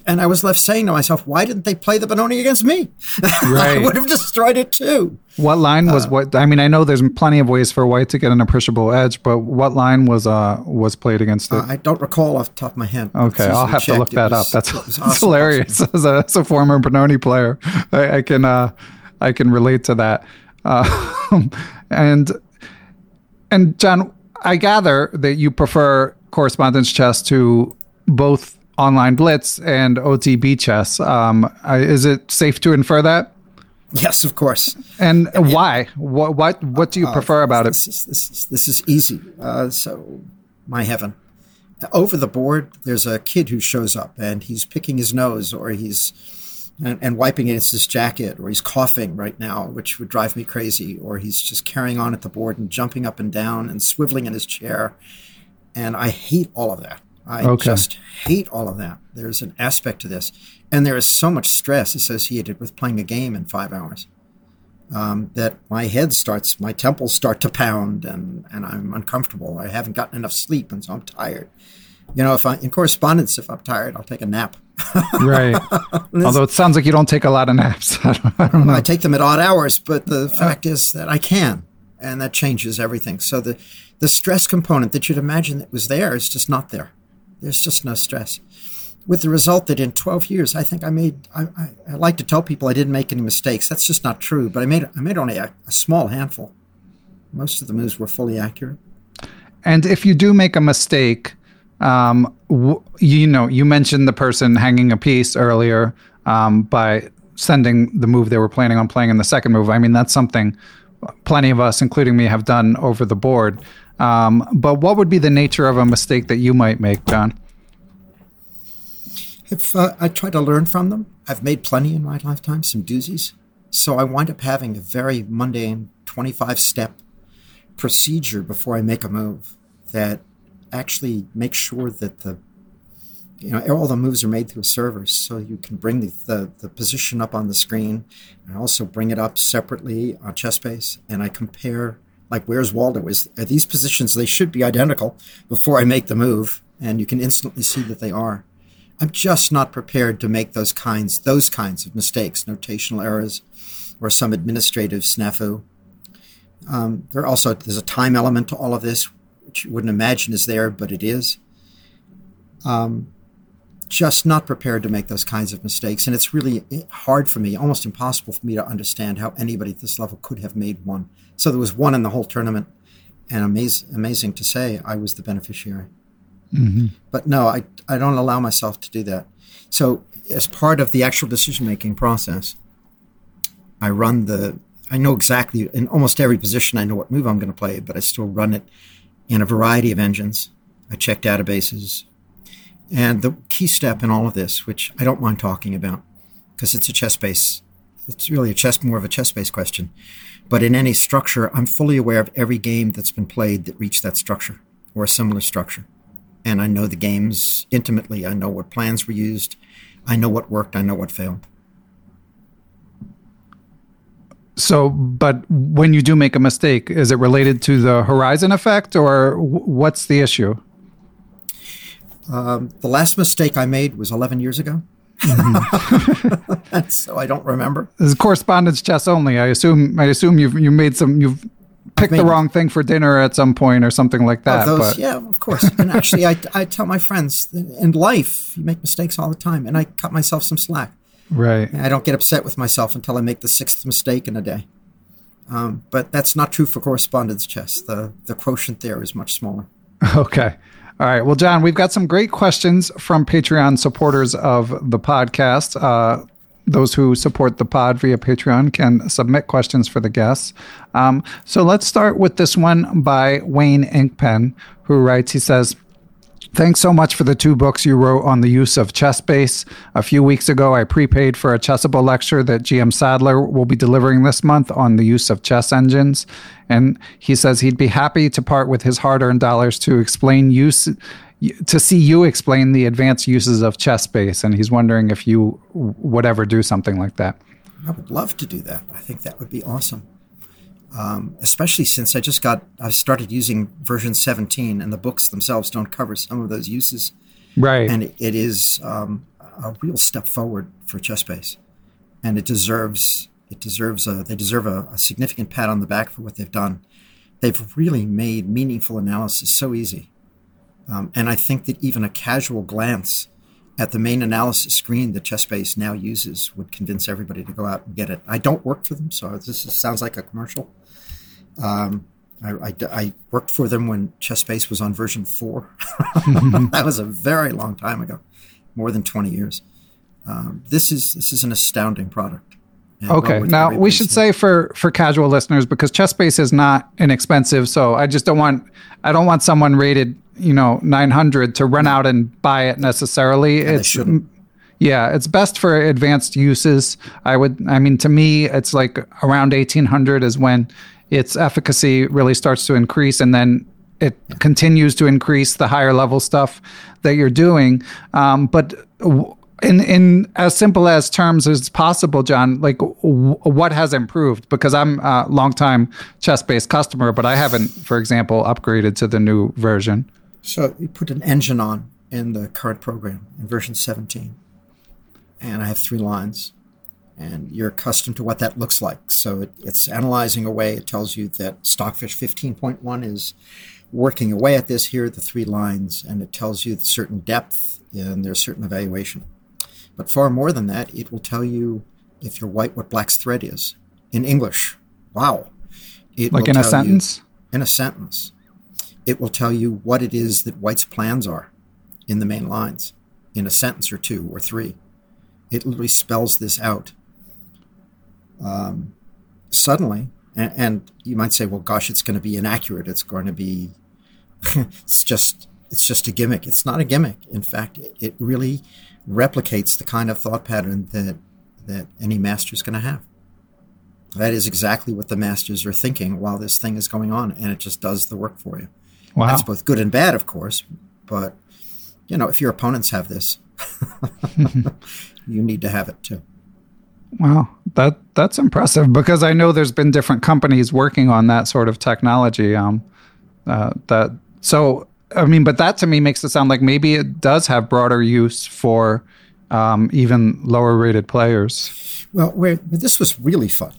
And i was left saying to myself why didn't they play the benoni against me? Right. i would have destroyed it too. What line was uh, what i mean i know there's plenty of ways for white to get an appreciable edge but what line was uh was played against it? Uh, i don't recall off the top of my head. Okay i'll have checked. to look that was, up. That's, that's awesome. hilarious. As a, as a, former benoni player I, I, can uh i can relate to that. Uh, and and john I gather that you prefer correspondence chess to both online blitz and OTB chess. Um, is it safe to infer that? Yes, of course. And yeah. why? What, what what do you uh, prefer about this it? Is, this is this is easy. Uh, so, my heaven, over the board, there's a kid who shows up and he's picking his nose or he's and, and, wiping against his jacket, or he's coughing right now, which would drive me crazy, or he's just carrying on at the board and jumping up and down and swiveling in his chair. And I hate all of that. I okay. just hate all of that. There's an aspect to this. And there is so much stress associated with playing a game in five hours um, that my head starts, my temples start to pound, and, and I'm uncomfortable. I haven't gotten enough sleep, and so I'm tired. You know, if I in correspondence, if I'm tired, I'll take a nap right. Although it sounds like you don't take a lot of naps. I don't, I don't know. I take them at odd hours, but the fact is that I can, and that changes everything. So the the stress component that you'd imagine that was there is just not there. There's just no stress. With the result that in 12 years, I think I made. I, I, I like to tell people I didn't make any mistakes. That's just not true. But I made I made only a, a small handful. Most of the moves were fully accurate. And if you do make a mistake, um, w- you know, you mentioned the person hanging a piece earlier um, by sending the move they were planning on playing in the second move. I mean, that's something plenty of us, including me, have done over the board. Um, but what would be the nature of a mistake that you might make, John? If uh, I try to learn from them, I've made plenty in my lifetime, some doozies. So I wind up having a very mundane 25 step procedure before I make a move that actually make sure that the you know all the moves are made through a server so you can bring the, the, the position up on the screen. And also bring it up separately on chessbase and i compare like where's waldo? Is are these positions they should be identical before i make the move and you can instantly see that they are. I'm just not prepared to make those kinds those kinds of mistakes notational errors or some administrative snafu. Um, there also there's a time element to all of this you wouldn't imagine is there, but it is. Um, just not prepared to make those kinds of mistakes. And it's really hard for me, almost impossible for me to understand how anybody at this level could have made one. So there was one in the whole tournament, and amazing, amazing to say, I was the beneficiary. Mm-hmm. But no, I, I don't allow myself to do that. So as part of the actual decision making process, I run the, I know exactly in almost every position, I know what move I'm going to play, but I still run it in a variety of engines. I check databases. And the key step in all of this, which I don't mind talking about, because it's a chess base, it's really a chess, more of a chess base question. But in any structure, I'm fully aware of every game that's been played that reached that structure or a similar structure. And I know the games intimately. I know what plans were used. I know what worked. I know what failed. So, but when you do make a mistake, is it related to the horizon effect or what's the issue? Um, the last mistake I made was 11 years ago. Mm-hmm. so I don't remember. This is correspondence chess only. I assume. I assume you've you made some. You've picked the wrong thing for dinner at some point or something like that. Those, but. Yeah, of course. And actually, I I tell my friends in life you make mistakes all the time, and I cut myself some slack. Right. I don't get upset with myself until I make the sixth mistake in a day. Um, but that's not true for correspondence chess. The the quotient there is much smaller. Okay. All right. Well, John, we've got some great questions from Patreon supporters of the podcast. Uh, those who support the pod via Patreon can submit questions for the guests. Um, so let's start with this one by Wayne Inkpen, who writes, he says, Thanks so much for the two books you wrote on the use of chess ChessBase. A few weeks ago, I prepaid for a Chessable lecture that GM Sadler will be delivering this month on the use of chess engines. And he says he'd be happy to part with his hard earned dollars to explain use. To see you explain the advanced uses of chess ChessBase, and he's wondering if you would ever do something like that. I would love to do that. I think that would be awesome um, especially since I just got I've started using version 17, and the books themselves don't cover some of those uses. Right, and it is um, a real step forward for ChessBase, and it deserves it deserves a they deserve a, a significant pat on the back for what they've done. They've really made meaningful analysis so easy, um, and I think that even a casual glance at the main analysis screen that ChessBase now uses would convince everybody to go out and get it. I don't work for them, so this is, sounds like a commercial. Um, I, I, I, worked for them when ChessBase was on version 4. that was a very long time ago, more than 20 years. Um, this is this is an astounding product. Okay, now we should say for for casual listeners because ChessBase is not inexpensive, so I just don't want I don't want someone rated you know 900 to run out and buy it necessarily. Yeah, it's yeah, it's best for advanced uses. I would I mean to me it's like around 1800 is when its efficacy really starts to increase and then it yeah. continues to increase the higher level stuff that you're doing. Um, but in in as simple as terms as possible, John, like w- what has improved? Because I'm a longtime ChessBase customer, but I haven't, for example, upgraded to the new version. So you put an engine on in the current program in version 17, and I have three lines and you're accustomed to what that looks like. So it, it's analyzing away. It tells you that Stockfish 15.1 is working away at this. Here are the three lines, and it tells you certain depth and there's certain evaluation. But far more than that, it will tell you if you're white what black's threat is in English. Wow. It like in a sentence? You, in a sentence. It will tell you what it is that white's plans are in the main lines in a sentence or two or three. It literally spells this out um, suddenly, and, and, you might say, well, gosh, it's going to be inaccurate. It's going to be, it's just, it's just a gimmick. It's not a gimmick. In fact, it, it really replicates the kind of thought pattern that that any master is going to have. That is exactly what the masters are thinking while this thing is going on, and it just does the work for you. Wow. That's both good and bad, of course, but you know, if your opponents have this, you need to have it too. Wow, that that's impressive because I know there's been different companies working on that sort of technology. Um, uh, that so I mean, but that to me makes it sound like maybe it does have broader use for um, even lower rated players. Well, where this was really fun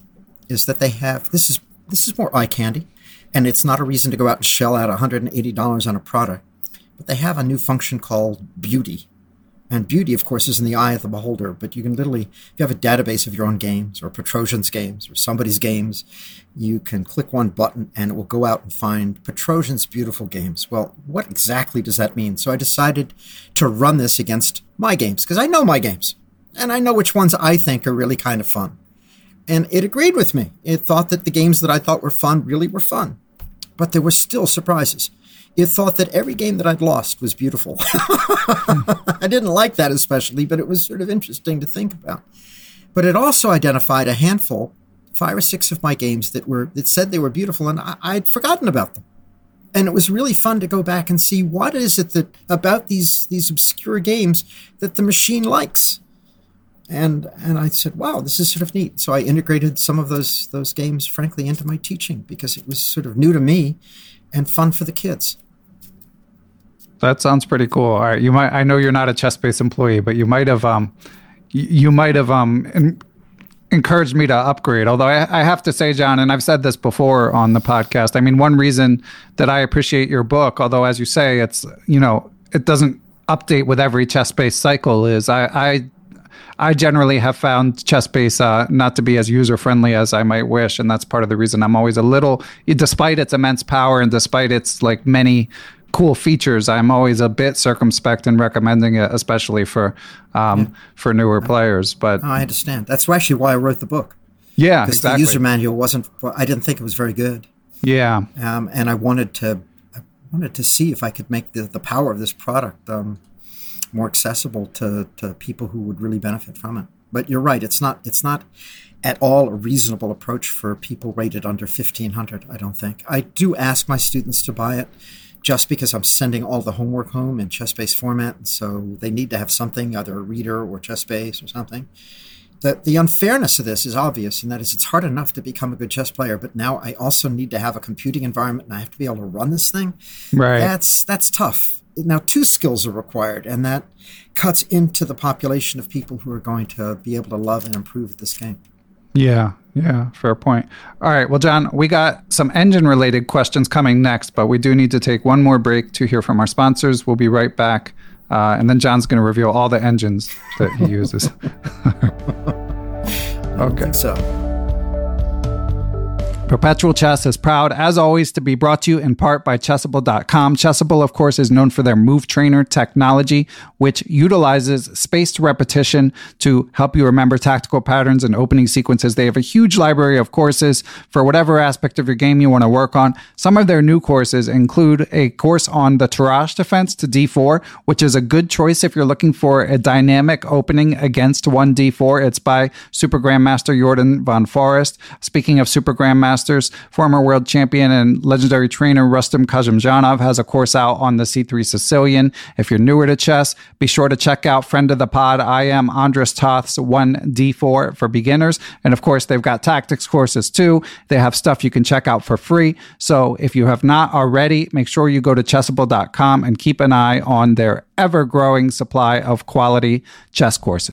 is that they have this is this is more eye candy, and it's not a reason to go out and shell out $180 on a product, but they have a new function called Beauty and beauty, of course, is in the eye of the beholder. But you can literally, if you have a database of your own games or Petrosian's games or somebody's games, you can click one button and it will go out and find Petrosian's beautiful games. Well, what exactly does that mean? So I decided to run this against my games because I know my games and I know which ones I think are really kind of fun. And it agreed with me. It thought that the games that I thought were fun really were fun. But there were still surprises it thought that every game that I'd lost was beautiful. I didn't like that especially, but it was sort of interesting to think about. But it also identified a handful, five or six of my games that were that said they were beautiful, and I, I'd forgotten about them. And it was really fun to go back and see what is it that about these these obscure games that the machine likes. And and I said, wow, this is sort of neat. So I integrated some of those those games, frankly, into my teaching because it was sort of new to me and fun for the kids. That sounds pretty cool. All right, you might. I know you're not a ChessBase employee, but you might have. Um, you might have um encouraged me to upgrade. Although I, I have to say, John, and I've said this before on the podcast. I mean, one reason that I appreciate your book, although as you say, it's you know it doesn't update with every ChessBase cycle, is I, I I generally have found ChessBase uh, not to be as user friendly as I might wish, and that's part of the reason I'm always a little, despite its immense power and despite its like many cool features, I'm always a bit circumspect in recommending it, especially for um, yeah. for newer players. But I understand. That's actually why I wrote the book. Yeah, because exactly. the user manual wasn't. I didn't think it was very good. Yeah, um, and I wanted to. I wanted to see if I could make the, the power of this product um, more accessible to, to people who would really benefit from it. But you're right. It's not. It's not at all a reasonable approach for people rated under 1500. I don't think. I do ask my students to buy it just because I'm sending all the homework home in ChessBase format, so they need to have something, either a reader or ChessBase or something. The, the unfairness of this is obvious, and that is it's hard enough to become a good chess player, but now I also need to have a computing environment and I have to be able to run this thing. Right. That's that's tough. Now two skills are required, and that cuts into the population of people who are going to be able to love and improve this game. Yeah, yeah, fair point. All right, well, John, we got some engine related questions coming next, but we do need to take one more break to hear from our sponsors. We'll be right back. Uh, and then John's going to reveal all the engines that he uses. okay. so. Perpetual Chess is proud, as always, to be brought to you in part by Chessable.com. Chessable, of course, is known for their Move Trainer technology, which utilizes spaced repetition to help you remember tactical patterns and opening sequences. They have a huge library of courses for whatever aspect of your game you want to work on. Some of their new courses include a course on the Tarrasch defense to d4, which is a good choice if you're looking for a dynamic opening against one d4. It's by Super Grandmaster Jorden van Foreest. Speaking of Super Grandmaster, Masters. Former world champion and legendary trainer Rustam Kazimdzhanov has a course out on the C3 Sicilian. If you're newer to chess, be sure to check out friend of the pod, IM Andras Toth's 1D4 for beginners. And of course, they've got tactics courses too. They have stuff you can check out for free. So if you have not already, make sure you go to chessable.com and keep an eye on their ever growing supply of quality chess courses.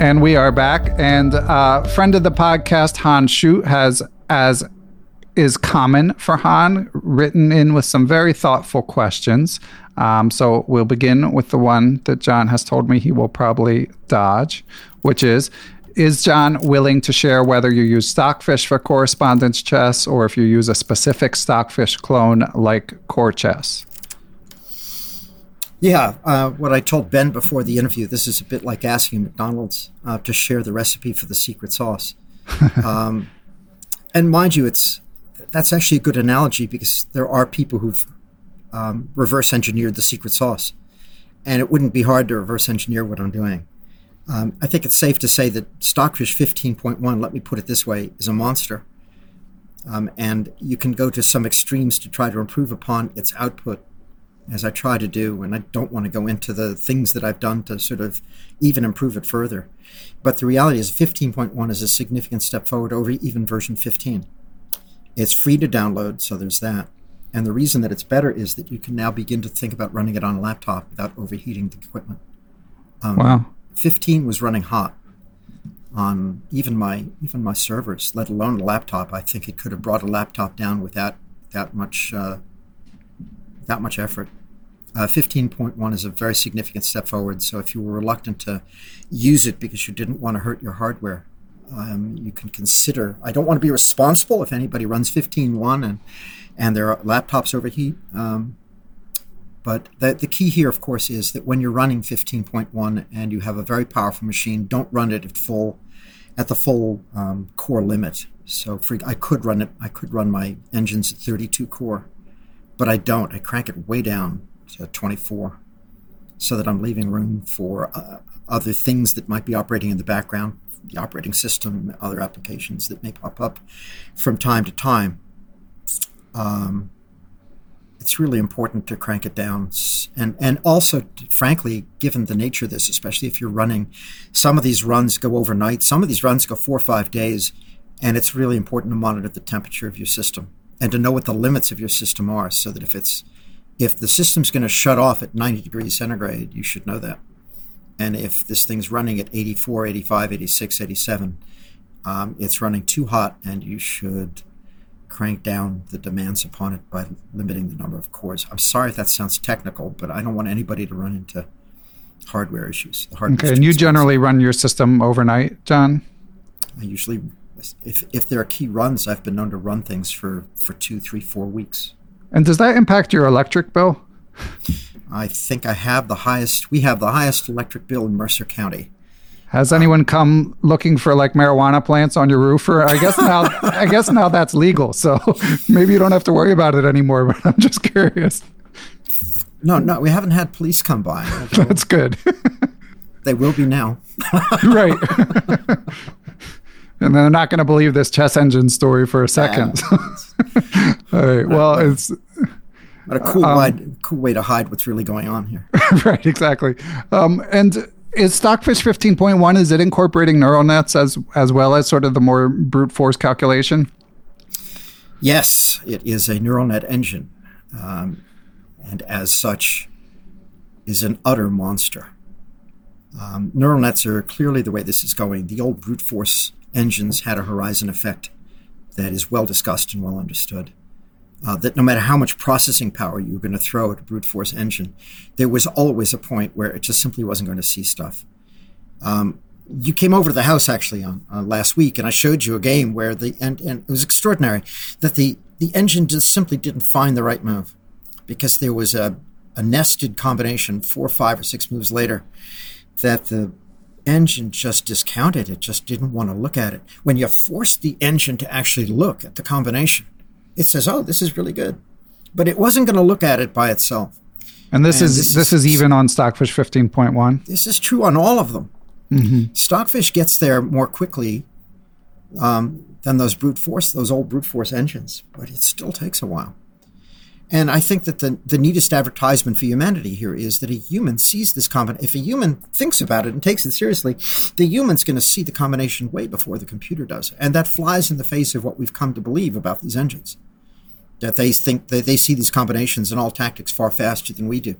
And we are back. And uh, friend of the podcast, Han Shu, has, as is common for Han, written in with some very thoughtful questions. Um, so we'll begin with the one that John has told me he will probably dodge, which is Is John willing to share whether you use Stockfish for correspondence chess or if you use a specific Stockfish clone like CorChess? Yeah, uh, what I told Ben before the interview, this is a bit like asking McDonald's uh, to share the recipe for the secret sauce. um, and mind you, it's that's actually a good analogy because there are people who've um, reverse engineered the secret sauce, and it wouldn't be hard to reverse engineer what I'm doing. Um, I think it's safe to say that Stockfish 15.1, let me put it this way, is a monster. Um, and you can go to some extremes to try to improve upon its output as I try to do, and I don't want to go into the things that I've done to sort of even improve it further. But the reality is 15.1 is a significant step forward over even version 15. It's free to download, so there's that. And the reason that it's better is that you can now begin to think about running it on a laptop without overheating the equipment. Um, wow. 15 was running hot on even my even my servers, let alone a laptop. I think it could have brought a laptop down without that much uh, that much effort. Uh, 15.1 is a very significant step forward. So if you were reluctant to use it because you didn't want to hurt your hardware, um, you can consider. I don't want to be responsible if anybody runs 15.1 and and their laptops overheat. Um, but the, the key here, of course, is that when you're running 15.1 and you have a very powerful machine, don't run it at full at the full um, core limit. So for, I could run it. I could run my engines at 32 core, but I don't. I crank it way down 24 so that I'm leaving room for uh, other things that might be operating in the background, the operating system, other applications that may pop up from time to time. Um, it's really important to crank it down. And, and also, frankly, given the nature of this, especially if you're running, some of these runs go overnight, some of these runs go four or five days, and it's really important to monitor the temperature of your system and to know what the limits of your system are, so that if it's if the system's going to shut off at 90 degrees centigrade, you should know that. And if this thing's running at 84, 85, 86, 87, um, it's running too hot, and you should crank down the demands upon it by limiting the number of cores. I'm sorry if that sounds technical, but I don't want anybody to run into hardware issues. okay, and you generally run your system overnight, John? I usually, if, if there are key runs, I've been known to run things for, for two, three, four weeks. And does that impact your electric bill? I think I have the highest, we have the highest electric bill in Mercer County. Has anyone come looking for like marijuana plants on your roof? Or I guess now, I guess now that's legal, so maybe you don't have to worry about it anymore. But I'm just curious. No, no, we haven't had police come by. That's good. they will be now. right. And they're not going to believe this chess engine story for a second. Yeah. All right. Well, it's but a cool, um, wide, cool way to hide what's really going on here. right. Exactly. Um, and is Stockfish 15.1 is it incorporating neural nets as as well as sort of the more brute force calculation? Yes, it is a neural net engine. Um, and as such is an utter monster. Um, neural nets are clearly the way this is going. The old brute force engines had a horizon effect that is well discussed and well understood. Uh, that no matter how much processing power you were going to throw at a brute force engine, there was always a point where it just simply wasn't going to see stuff. Um, you came over to the house actually on uh, last week, and I showed you a game where the and, and it was extraordinary that the the engine just simply didn't find the right move because there was a, a nested combination four, five, or six moves later that the engine just discounted it, just didn't want to look at it. When you force the engine to actually look at the combination, it says, "Oh, this is really good," but it wasn't going to look at it by itself. And this and is this, this is, is, even on Stockfish 15.1. This is true on all of them. Mm-hmm. Stockfish gets there more quickly um, than those brute force, those old brute force engines, but it still takes a while. And I think that the, the neatest advertisement for humanity here is that a human sees this combination. If a human thinks about it and takes it seriously, the human's going to see the combination way before the computer does. And that flies in the face of what we've come to believe about these engines. That they think that they see these combinations and all tactics far faster than we do,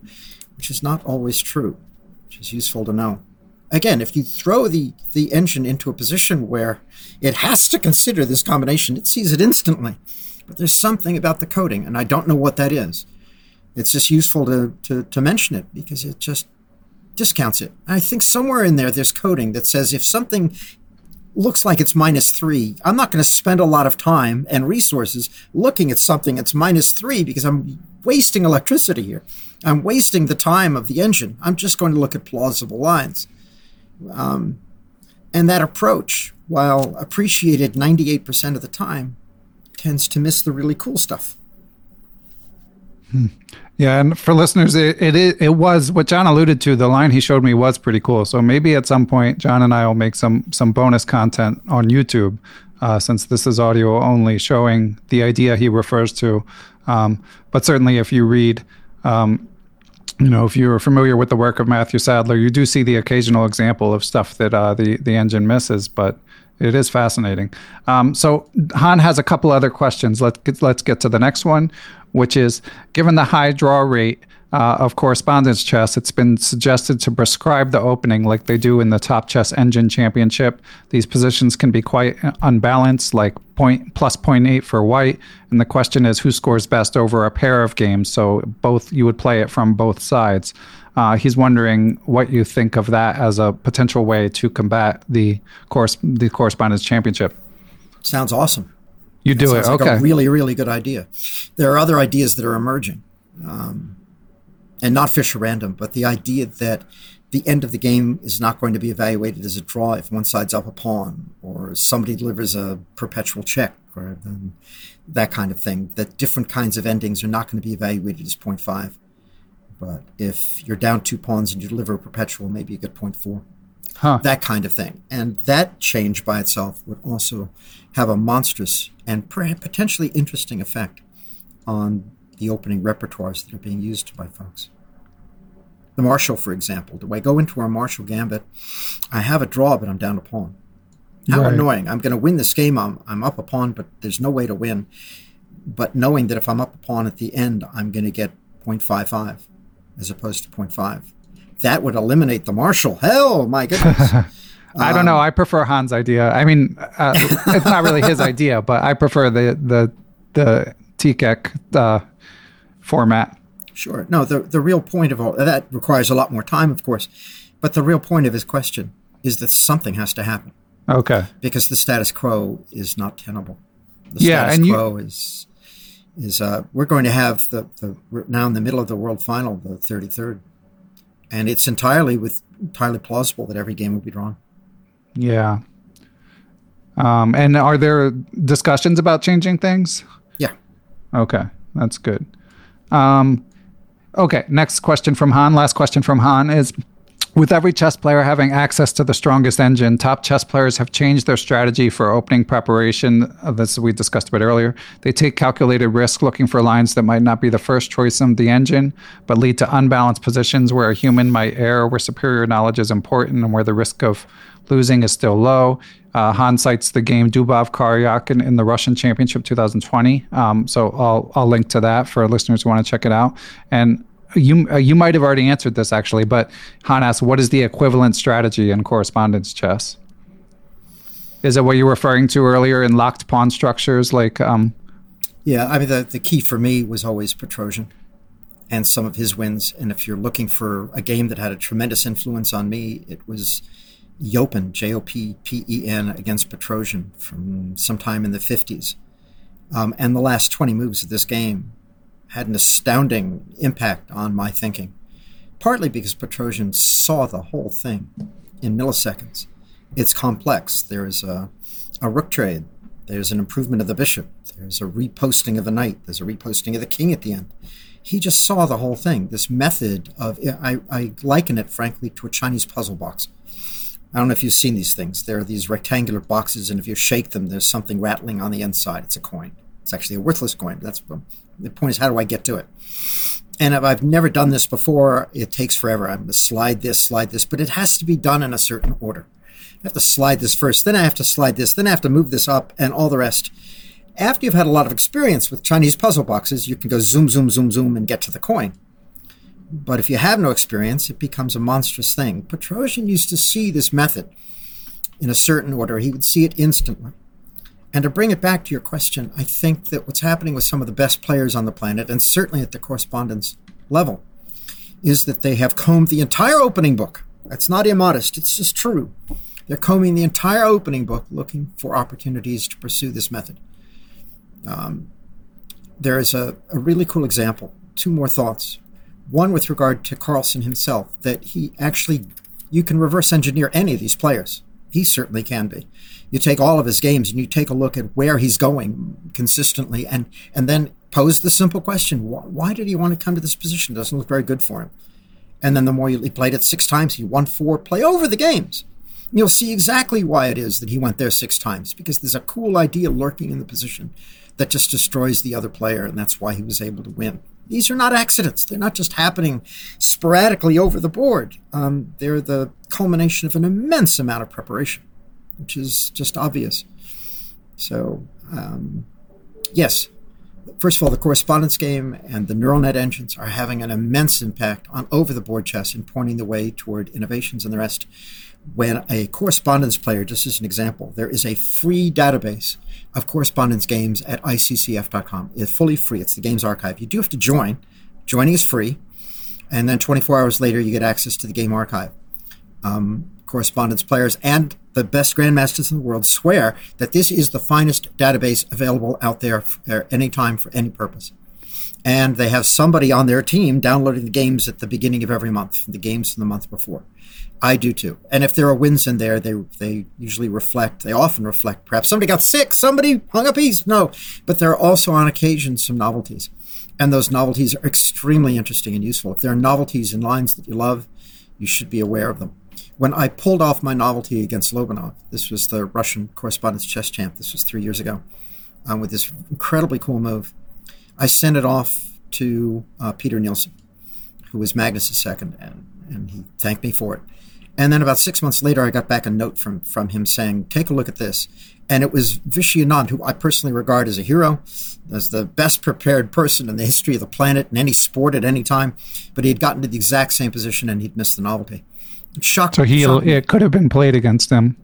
which is not always true, which is useful to know. Again, if you throw the, the engine into a position where it has to consider this combination, it sees it instantly but there's something about the coding, and I don't know what that is. It's just useful to, to, to mention it because it just discounts it. I think somewhere in there, there's coding that says if something looks like it's minus three, I'm not going to spend a lot of time and resources looking at something that's minus three because I'm wasting electricity here. I'm wasting the time of the engine. I'm just going to look at plausible lines. Um, and that approach, while appreciated 98% of the time, tends to miss the really cool stuff. Hmm. Yeah, and for listeners, it, it it was what John alluded to. The line he showed me was pretty cool. So maybe at some point, John and I will make some some bonus content on YouTube, uh, since this is audio only, showing the idea he refers to. Um, but certainly, if you read, um, you know, if you're familiar with the work of Matthew Sadler, you do see the occasional example of stuff that uh, the the engine misses. But it is fascinating. Um, so Han has a couple other questions. Let's get, let's get to the next one, which is given the high draw rate uh, of correspondence chess, it's been suggested to prescribe the opening like they do in the Top Chess Engine Championship. These positions can be quite unbalanced, like point plus 0.8 for white. And the question is who scores best over a pair of games. So both you would play it from both sides. Uh, he's wondering what you think of that as a potential way to combat the course the correspondence championship. Sounds awesome. You do it, like okay? a really, really good idea. There are other ideas that are emerging, um, and not Fischer random, but the idea that the end of the game is not going to be evaluated as a draw if one side's up a pawn or somebody delivers a perpetual check or that kind of thing. That different kinds of endings are not going to be evaluated as 0.5. But if you're down two pawns and you deliver a perpetual, maybe you get four. Huh. That kind of thing. And that change by itself would also have a monstrous and potentially interesting effect on the opening repertoires that are being used by folks. The Marshall, for example, do I go into our Marshall Gambit? I have a draw, but I'm down a pawn. How right. annoying. I'm going to win this game. I'm, I'm up a pawn, but there's no way to win but knowing that if I'm up a pawn at the end, I'm going to get 0.55 as opposed to 0.5. That would eliminate the Marshall. Hell, my goodness. I don't know. I prefer Han's idea. I mean, uh, it's not really his idea, but I prefer the the the TCEC uh, format. Sure. No, the the real point of all that requires a lot more time, of course, but the real point of his question is that something has to happen. Okay. Because the status quo is not tenable. The yeah, status and quo you... is is uh, we're going to have the, the now in the middle of the world final, the 33rd, and it's entirely with entirely plausible that every game will be drawn. Yeah. Um, and are there discussions about changing things? Yeah. Okay, that's good. Um, okay, next question from Han. Last question from Han is with every chess player having access to the strongest engine, top chess players have changed their strategy for opening preparation. This we discussed a bit earlier. They take calculated risk looking for lines that might not be the first choice of the engine, but lead to unbalanced positions where a human might err, where superior knowledge is important, and where the risk of losing is still low. Uh, Han cites the game Dubov Karjakin, in, the Russian Championship 2020. Um, so I'll, I'll link to that for listeners who want to check it out. And you uh, you might have already answered this actually, but Han asks, what is the equivalent strategy in correspondence chess? Is it what you were referring to earlier in locked pawn structures? Like, um... yeah, I mean, the, the key for me was always Petrosian and some of his wins. And if you're looking for a game that had a tremendous influence on me, it was Joppen, J O P P E N, against Petrosian from sometime in the 50s. Um, and the last 20 moves of this game had an astounding impact on my thinking, partly because Petrosian saw the whole thing in milliseconds. It's complex. There is a, a rook trade, there's an improvement of the bishop, there's a reposting of the knight, there's a reposting of the king at the end. He just saw the whole thing. This method of, I, I liken it, frankly, to a Chinese puzzle box. I don't know if you've seen these things. There are these rectangular boxes, and if you shake them, there's something rattling on the inside. It's a coin. It's actually a worthless coin. That's the point is, how do I get to it? And if I've never done this before, it takes forever. I'm going to slide this, slide this, but it has to be done in a certain order. I have to slide this first, then I have to slide this, then I have to move this up, and all the rest. After you've had a lot of experience with Chinese puzzle boxes, you can go zoom, zoom, zoom, zoom, and get to the coin. But if you have no experience, it becomes a monstrous thing. Petrosian used to see this method in a certain order. He would see it instantly. And to bring it back to your question, I think that what's happening with some of the best players on the planet, and certainly at the correspondence level, is that they have combed the entire opening book. That's not immodest, it's just true. They're combing the entire opening book looking for opportunities to pursue this method. Um, there is a, a really cool example. Two more thoughts. One with regard to Carlsen himself, that he actually, you can reverse engineer any of these players. He certainly can be you take all of his games and you take a look at where he's going consistently and and then pose the simple question why, did he want to come to this position? It doesn't look very good for him. And then the more he played it six times he won four play over the games. You'll see exactly why it is that he went there six times because there's a cool idea lurking in the position that just destroys the other player and that's why he was able to win. These are not accidents. They're not just happening sporadically over the board. Um, they're the culmination of an immense amount of preparation which is just obvious. So, um, yes, first of all, the correspondence game and the neural net engines are having an immense impact on over the board chess and pointing the way toward innovations and the rest. When a correspondence player, just as an example, there is a free database of correspondence games at iccf.com. It's fully free, it's the games archive. You do have to join, joining is free, and then 24 hours later, you get access to the game archive. Um, correspondence players and the best grandmasters in the world swear that this is the finest database available out there for uh, any time for any purpose. And they have somebody on their team downloading the games at the beginning of every month, the games from the month before. I do too. And if there are wins in there, they they usually reflect, they often reflect perhaps somebody got sick, somebody hung a piece. No. But there are also on occasion some novelties. And those novelties are extremely interesting and useful. If there are novelties in lines that you love, you should be aware of them when I pulled off my novelty against Lobanov, this was the Russian correspondence chess champ, this was three years ago, um, with this incredibly cool move, I sent it off to uh, Peter Nielsen, who was Magnus' second, and, and he thanked me for it. And then about six months later, I got back a note from from him saying, "Take a look at this." And it was Vishy Anand, who I personally regard as a hero, as the best prepared person in the history of the planet in any sport at any time. But he had gotten to the exact same position and he'd missed the novelty. It shocked. So he it could have been played against him.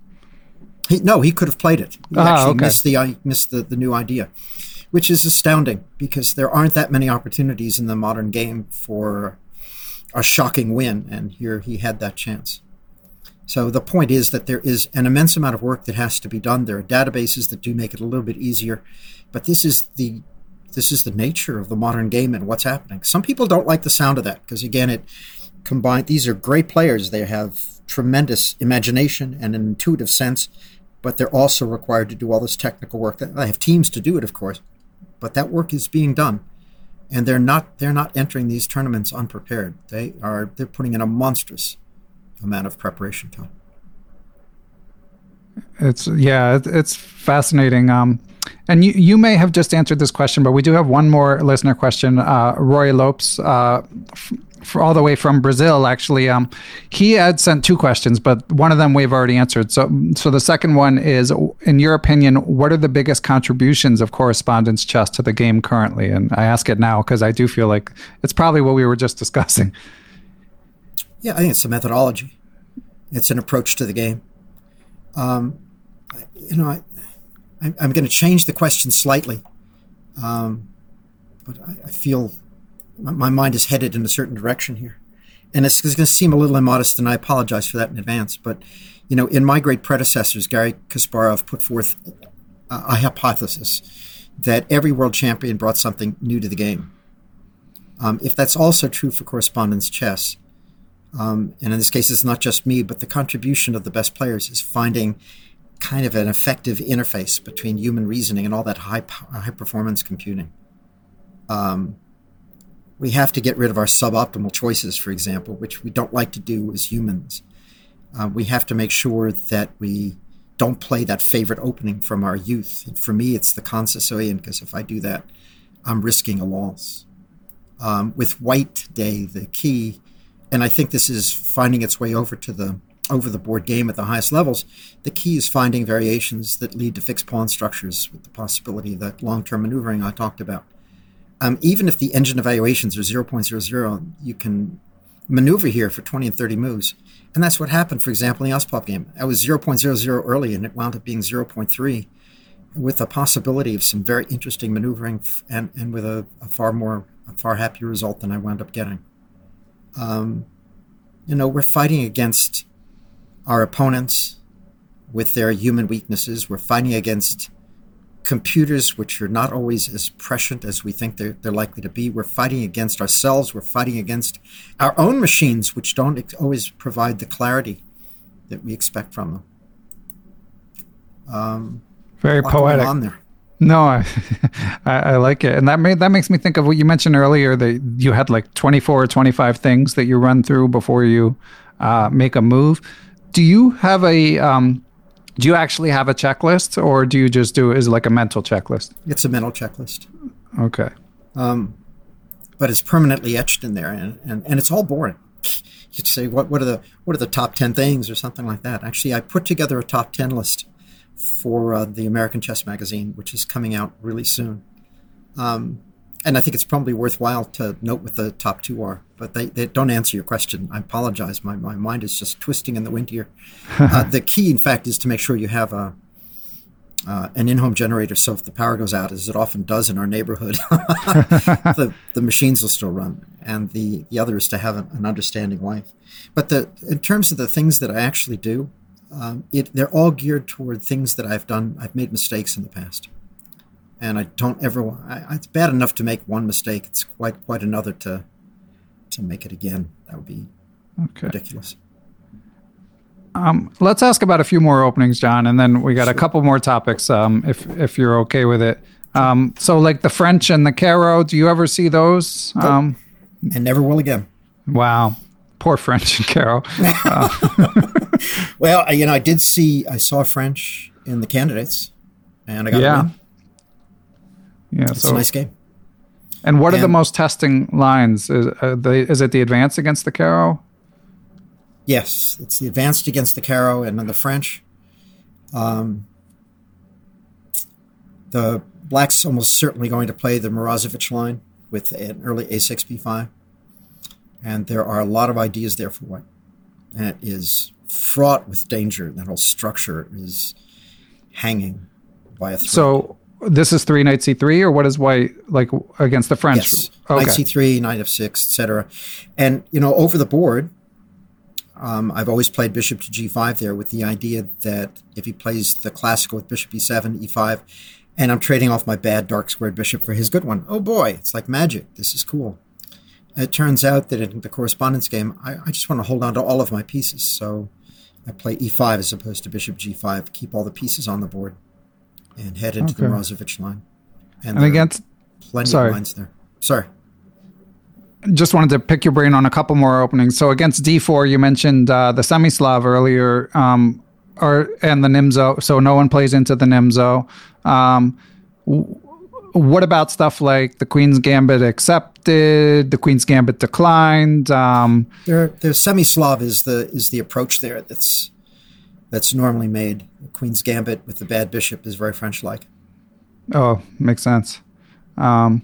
He, no, he could have played it. He ah, actually okay. missed the missed the, the new idea, which is astounding because there aren't that many opportunities in the modern game for a shocking win, and here he had that chance. So the point is that there is an immense amount of work that has to be done. There are databases that do make it a little bit easier, but this is the this is the nature of the modern game and what's happening. Some people don't like the sound of that because again, it combined. These are great players. They have tremendous imagination and an intuitive sense, but they're also required to do all this technical work. They have teams to do it, of course, but that work is being done, and they're not they're not entering these tournaments unprepared. They are they're putting in a monstrous amount of preparation time. It's yeah, it's fascinating. Um, and you, you may have just answered this question, but we do have one more listener question. Uh, Roy Lopes, uh, f- all the way from Brazil, actually, um, he had sent two questions, but one of them we've already answered. So, so the second one is, in your opinion, what are the biggest contributions of correspondence chess to the game currently? And I ask it now because I do feel like it's probably what we were just discussing. Yeah, I think it's a methodology. It's an approach to the game. Um, you know, I, I'm going to change the question slightly, um, but I, I, feel my mind is headed in a certain direction here, and it's, it's going to seem a little immodest, and I apologize for that in advance. But you know, in my great predecessors, Garry Kasparov put forth a, a hypothesis that every world champion brought something new to the game. Um, if that's also true for correspondence chess, um, and in this case, it's not just me, but the contribution of the best players is finding kind of an effective interface between human reasoning and all that high high performance computing. Um, we have to get rid of our suboptimal choices, for example, which we don't like to do as humans. Uh, we have to make sure that we don't play that favorite opening from our youth. And for me, it's the Concessionaire, because if I do that, I'm risking a loss. Um, with White Day, the key, and I think this is finding its way over to the over the board game at the highest levels, the key is finding variations that lead to fixed pawn structures with the possibility of that long term maneuvering I talked about. Um, even if the engine evaluations are 0.00, you can maneuver here for 20 and 30 moves. And that's what happened, for example, in the Ostpop game. I was 0.00 early and it wound up being 0.3 with a possibility of some very interesting maneuvering and, and with a, a far more, a far happier result than I wound up getting. Um, you know, we're fighting against our opponents with their human weaknesses. We're fighting against computers which are not always as prescient as we think they're, they're likely to be. We're fighting against ourselves. We're fighting against our own machines, which don't ex- always provide the clarity that we expect from them. Um, Very poetic. On there. No, I, I, like it, and that made that makes me think of what you mentioned earlier that you had like 24 or 25 things that you run through before you uh, make a move do you have a um, do you actually have a checklist or do you just do is it like a mental checklist? It's a mental checklist. Okay. Um, but it's permanently etched in there and, and, and it's all boring. You'd say what, what are the what are the top 10 things or something like that? Actually i put together a top 10 list for uh, the american chess magazine which is coming out really soon. Um, and I think it's probably worthwhile to note what the top two are, but they, they don't answer your question. I apologize. My, my mind is just twisting in the wind here. uh, the key, in fact, is to make sure you have a, uh, an in-home generator, so if the power goes out, as it often does in our neighborhood, the, the machines will still run. And the, the other is to have an, an understanding life. But the, in terms of the things that I actually do, um, it, they're all geared toward things that I've done. I've made mistakes in the past and I don't ever. I, it's bad enough to make one mistake. It's quite quite another to to make it again. That would be okay. ridiculous. Um, let's ask about a few more openings, John, and then we got sure. a couple more topics. Um, if if you're okay with it. Um, so like the French and the Caro, do you ever see those? Nope. Um, and never will again. Wow, poor French and Caro. Uh. well, you know, I did see. I saw French in the candidates, and I got yeah. Yeah, it's so, a nice game. And what and, are the most testing lines? Is, they, is it the advance against the Caro? Yes, it's the advanced against the Caro and then the French. Um, the black's almost certainly going to play the Morozevich line with an early a6 b5, and there are a lot of ideas there for white. And it is fraught with danger. That whole structure is hanging by a thread. So this is three knight c3, or what is white like against the French? Yes, knight c3, knight f6, etc. And you know, over the board, um, I've always played bishop to g5 there with the idea that if he plays the classical with bishop e7, e5, and I'm trading off my bad dark squared bishop for his good one. Oh boy, it's like magic. This is cool. It turns out that in the correspondence game, I, I just want to hold on to all of my pieces. So I play e5 as opposed to bishop g5, keep all the pieces on the board, and head into Okay. the Morozevich line. And are against, plenty sorry. of lines there. Sorry. just wanted to pick your brain on a couple more openings. So against d4, you mentioned uh, the semi-Slav earlier, um, or and the Nimzo. So no one plays into the Nimzo. Um, w- what about stuff like the Queen's Gambit accepted, the Queen's Gambit declined? Um, There, there's semi-Slav is the is the approach there that's that's normally made. The Queen's Gambit with the bad bishop is very French-like. Oh, makes sense. Um,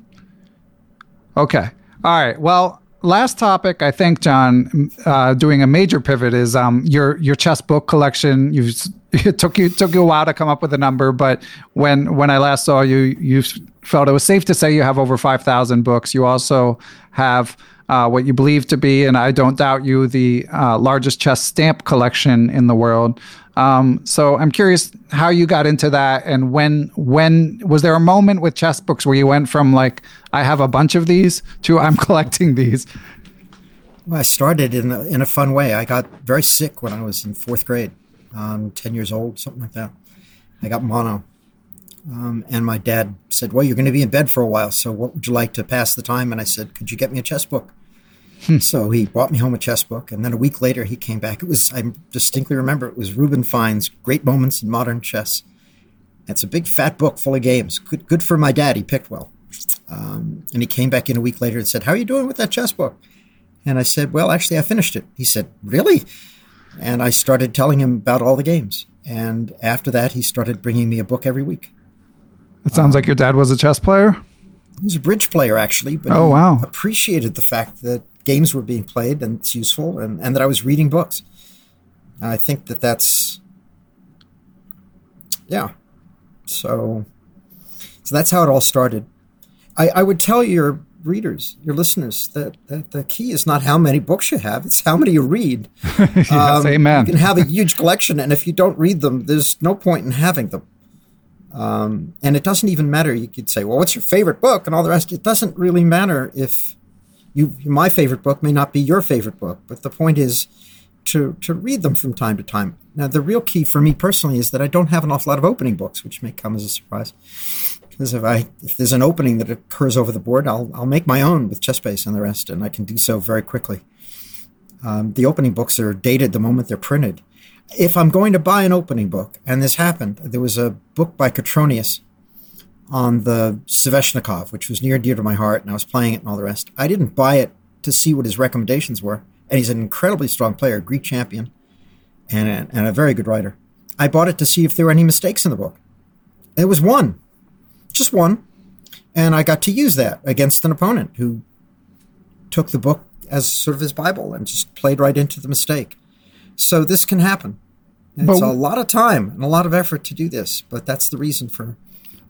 okay. All right. Well, last topic, I think, John, uh, doing a major pivot is um, your your chess book collection. You've it took you took you a while to come up with a number, but when when I last saw you, you felt it was safe to say you have over five thousand books. You also have. Uh, what you believe to be, and I don't doubt you, the uh, largest chess stamp collection in the world. Um, so I'm curious how you got into that, and when when was there a moment with chess books where you went from like I have a bunch of these to I'm collecting these? Well, I started in a, in a fun way. I got very sick when I was in fourth grade, um, 10 years old, something like that. I got mono. Um, and my dad said, Well, you're going to be in bed for a while, so what would you like to pass the time? And I said, Could you get me a chess book? So he brought me home a chess book. And then a week later, he came back. It was, I distinctly remember, it was Reuben Fine's Great Moments in Modern Chess. It's a big fat book full of games. Good, good for my dad. He picked well. Um, and he came back in a week later and said, How are you doing with that chess book? And I said, Well, actually, I finished it. He said, Really? And I started telling him about all the games. And after that, he started bringing me a book every week. It sounds like your dad was a chess player. He was a bridge player, actually, but Oh, wow. appreciated the fact that games were being played and it's useful and, and that I was reading books. And I think that that's, yeah. So, so that's how it all started. I, I would tell your readers, your listeners, that, that the key is not how many books you have, it's how many you read. yes, Um, amen. You can have a huge collection, and if you don't read them, there's no point in having them. Um, and it doesn't even matter. You could say, "Well, what's your favorite book?" and all the rest. It doesn't really matter if you my favorite book may not be your favorite book, but the point is to to read them from time to time. Now, the real key for me personally is that I don't have an awful lot of opening books, which may come as a surprise. Because if I if there's an opening that occurs over the board, I'll I'll make my own with ChessBase and the rest, and I can do so very quickly. Um, the opening books are dated the moment they're printed. If I'm going to buy an opening book, and this happened, there was a book by Kotronias on the Sveshnikov, which was near and dear to my heart, and I was playing it and all the rest. I didn't buy it to see what his recommendations were, and he's an incredibly strong player, Greek champion, and a, and a very good writer. I bought it to see if there were any mistakes in the book. There was one, just one, and I got to use that against an opponent who took the book as sort of his Bible and just played right into the mistake. So this can happen. It's a lot of time and a lot of effort to do this, but that's the reason for.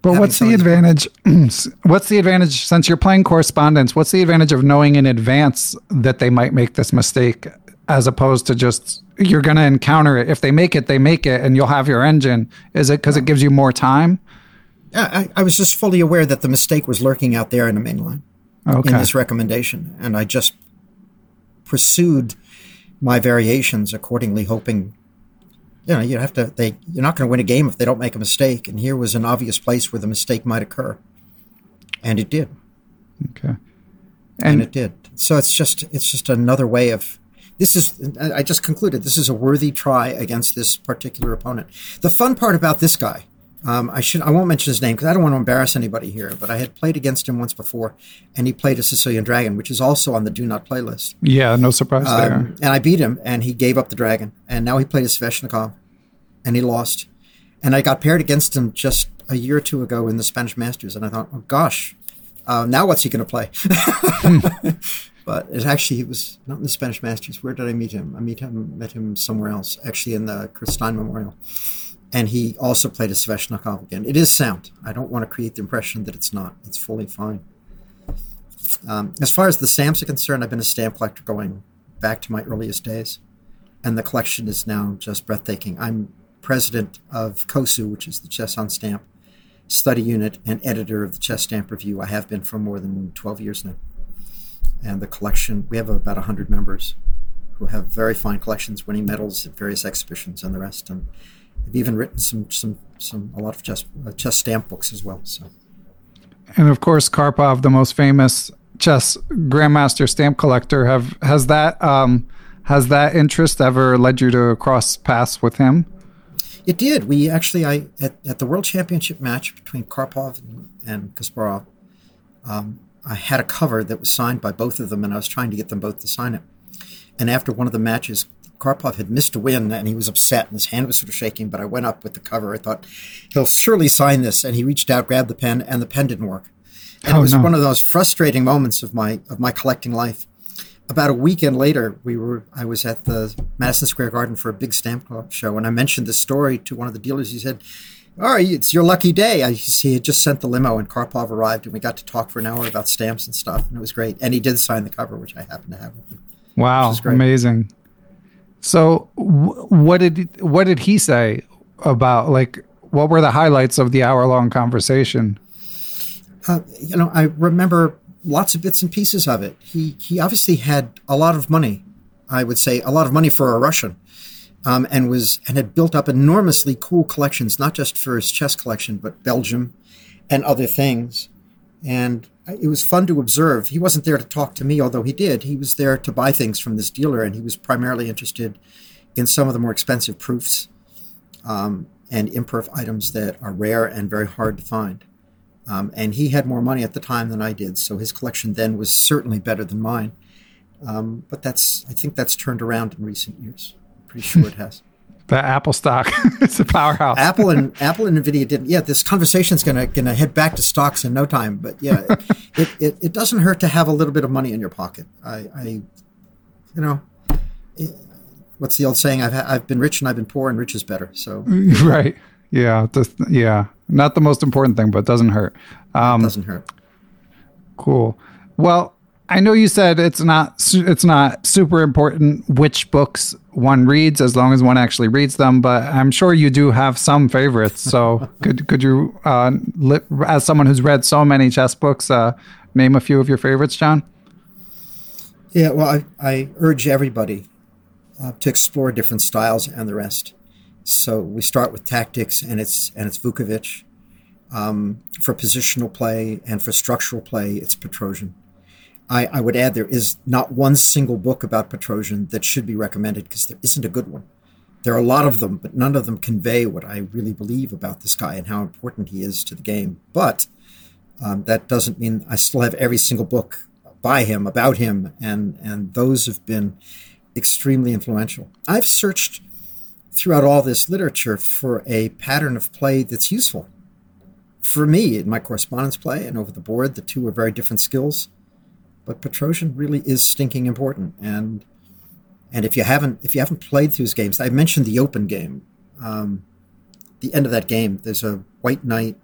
But what's the advantage? what's the advantage since you're playing correspondence? What's the advantage of knowing in advance that they might make this mistake, as opposed to just you're going to encounter it. If they make it, they make it, and you'll have your engine. Is it because it gives you more time? I, I was just fully aware that the mistake was lurking out there in the main line Okay. in this recommendation, and I just pursued my variations accordingly, hoping. You know, you have to. They you're not going to win a game if they don't make a mistake, and here was an obvious place where the mistake might occur, and it did. Okay. and, And it did. So it's just it's just another way of this is I just concluded this is a worthy try against this particular opponent. The fun part about this guy Um, I should I won't mention his name because I don't want to embarrass anybody here. But I had played against him once before, and he played a Sicilian dragon, which is also on the do not playlist. Yeah, no surprise um, there. And I beat him, and he gave up the dragon, and now he played a Sveshnikov, and he lost. And I got paired against him just a year or two ago in the Spanish Masters, and I thought, oh gosh, uh, now what's he going to play? but it actually he was not in the Spanish Masters. Where did I meet him? I meet him met him somewhere else, actually in the Chris Stein Memorial and he also played a Sveshnikov again. It is sound. I don't want to create the impression that it's not. It's fully fine. Um, as far as the stamps are concerned, I've been a stamp collector going back to my earliest days, and the collection is now just breathtaking. I'm president of COSU, which is the Chess on Stamp study unit, and editor of the Chess Stamp Review. I have been for more than 12 years now. And the collection, we have about 100 members who have very fine collections, winning medals at various exhibitions and the rest. And I've even written some some some a lot of chess uh, chess stamp books as well. So, and of course, Karpov, the most famous chess grandmaster stamp collector, have has that um, has that interest ever led you to cross paths with him? It did. We actually, I at, at the World Championship match between Karpov and, and Kasparov, um, I had a cover that was signed by both of them, and I was trying to get them both to sign it. And after one of the matches, Karpov had missed a win and he was upset and his hand was sort of shaking. But I went up with the cover. I thought he'll surely sign this, and he reached out, grabbed the pen, and the pen didn't work. And oh, it was no. one of those frustrating moments of my of my collecting life. About a weekend later, we were I was at the Madison Square Garden for a big stamp club show, and I mentioned this story to one of the dealers. He said, "All right, it's your lucky day." I, he had just sent the limo, and Karpov arrived, and we got to talk for an hour about stamps and stuff, and it was great. And he did sign the cover, which I happened to have with him. Wow, amazing! So what did what did he say about like what were the highlights of the hour long conversation? Uh, you know, I remember lots of bits and pieces of it. He he obviously had a lot of money. I would say a lot of money for a Russian, um, and was and had built up enormously cool collections, not just for his chess collection, but Belgium and other things. And it was fun to observe. He wasn't there to talk to me, although he did. He was there to buy things from this dealer, and he was primarily interested in some of the more expensive proofs um, and imperf items that are rare and very hard to find. Um, and he had more money at the time than I did, so his collection then was certainly better than mine. Um, but that's I think that's turned around in recent years. I'm pretty sure it has. The Apple stock, it's a powerhouse. Apple and Apple and Nvidia didn't. Yeah, this conversation's gonna gonna head back to stocks in no time. But yeah, it, it, it, doesn't hurt to have a little bit of money in your pocket. I, I you know, it, what's the old saying? I've I've been rich and I've been poor, and rich is better. So right, yeah, just, yeah, not the most important thing, but doesn't hurt. Um, doesn't hurt. Cool. Well, I know you said it's not it's not super important which books one reads as long as one actually reads them, but I'm sure you do have some favorites. So could could you, uh, li- as someone who's read so many chess books, uh, name a few of your favorites, John? Yeah, well, I, I urge everybody uh, to explore different styles and the rest. So we start with tactics, and it's and it's Vukovich. Um, for positional play and for structural play, it's Petrosian. I, I would add there is not one single book about Petrosian that should be recommended because there isn't a good one. There are a lot of them, but none of them convey what I really believe about this guy and how important he is to the game. But um, that doesn't mean I still have every single book by him about him, and and those have been extremely influential. I've searched throughout all this literature for a pattern of play that's useful. For me, in my correspondence play and over the board, the two are very different skills but Petrosian really is stinking important. And and if you haven't if you haven't played through his games, I mentioned the open game. Um, the end of that game, there's a white knight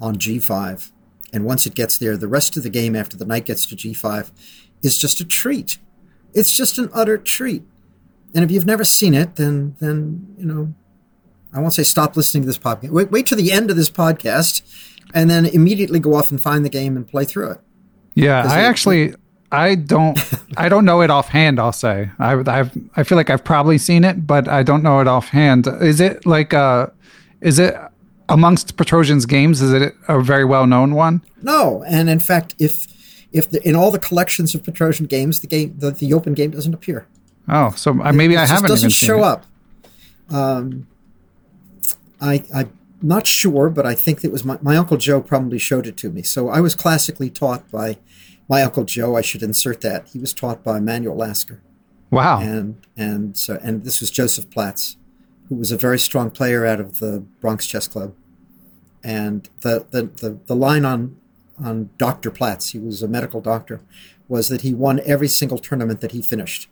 on g5, and once it gets there, the rest of the game after the knight gets to g5 is just a treat. It's just an utter treat. And if you've never seen it, then then you know, I won't say stop listening to this podcast. Wait, wait to the end of this podcast, and then immediately go off and find the game and play through it. Yeah, I it, actually I don't I don't know it offhand. I'll say I I've I feel like I've probably seen it, but I don't know it offhand. Is it like uh is it amongst Petrosian's games? Is it a very well known one? No, and in fact, if if the, in all the collections of Petrosian games, the game the, the open game doesn't appear. Oh, so maybe it, I haven't. It doesn't show up. Um, I I not sure, but I think it was my, my Uncle Joe probably showed it to me. So I was classically taught by my Uncle Joe. I should insert that. He was taught by Manuel Lasker. Wow. And and so and this was Joseph Platz, who was a very strong player out of the Bronx Chess Club. And the the, the, the line on on Dr. Platz, he was a medical doctor, was that he won every single tournament that he finished.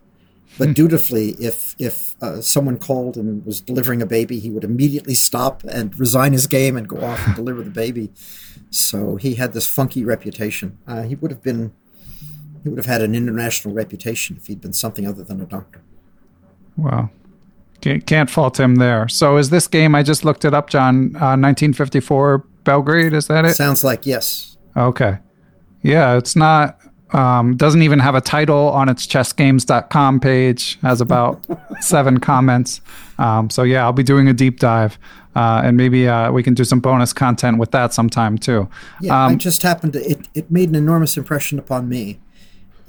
But dutifully, if if uh, someone called and was delivering a baby, he would immediately stop and resign his game and go off and deliver the baby. So he had this funky reputation. Uh, he would have been he would have had an international reputation if he'd been something other than a doctor. Wow. Can't fault him there. So is this game? I just looked it up, John. Uh, 1954 Belgrade. Is that it? Sounds like yes. Okay. Yeah, it's not. Um, doesn't even have a title on its chessgames.com page. Has about seven comments. Um, so yeah, I'll be doing a deep dive, uh, and maybe uh, we can do some bonus content with that sometime too. Yeah, um, I just happened to. It, it made an enormous impression upon me.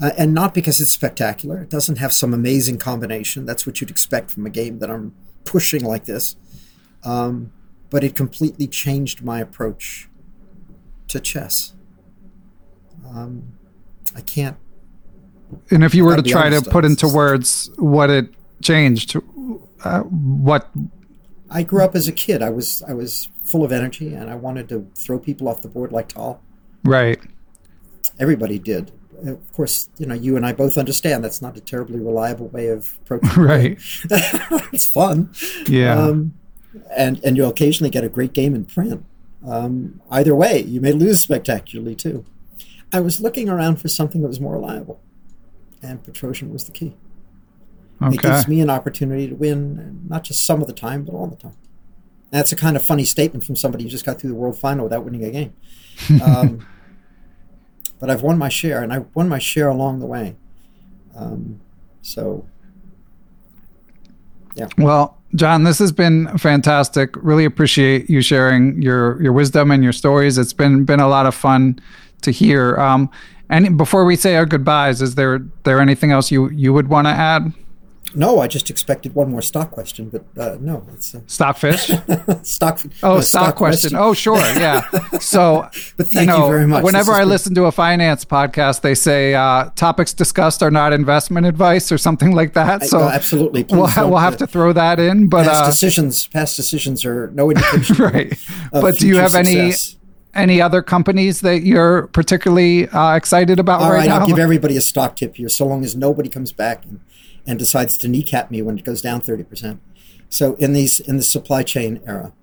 Uh, and not because it's spectacular. It doesn't have some amazing combination. That's what you'd expect from a game that I'm pushing like this. Um, but it completely changed my approach to chess. Um, I can't. And if you were to try to put into words what it changed, uh, what? I grew up as a kid. I was I was full of energy, and I wanted to throw people off the board like tall. Right. Everybody did of course, you know, you and I both understand that's not a terribly reliable way of approaching. right. it's fun. Yeah. Um, and and you'll occasionally get a great game in print. Um, either way, you may lose spectacularly too. I was looking around for something that was more reliable, and Petrosian was the key. Okay. It gives me an opportunity to win, not just some of the time, but all the time. That's a kind of funny statement from somebody who just got through the world final without winning a game. Um, but I've won my share, and I've won my share along the way. Um, so, yeah. Well, John, this has been fantastic. Really appreciate you sharing your your wisdom and your stories. It's been been a lot of fun to hear. Um, and before we say our goodbyes, is there there anything else you you would want to add? No, I just expected one more stock question, but uh, no, it's uh... stockfish. stock. Oh, no, stock, stock question. question. Oh, sure, yeah. So, but thank you, know, you very much. Whenever I listen to a finance podcast, they say uh, topics discussed are not investment advice or something like that. So, I, absolutely, Please we'll, ha- we'll have to throw that in. But past uh, decisions, past decisions are no indication. right. but do you have success. any? Any other companies that you're particularly uh, excited about All right, right now? I'll give everybody a stock tip here, so long as nobody comes back and and decides to kneecap me when it goes down 30%. So in these in the supply chain era,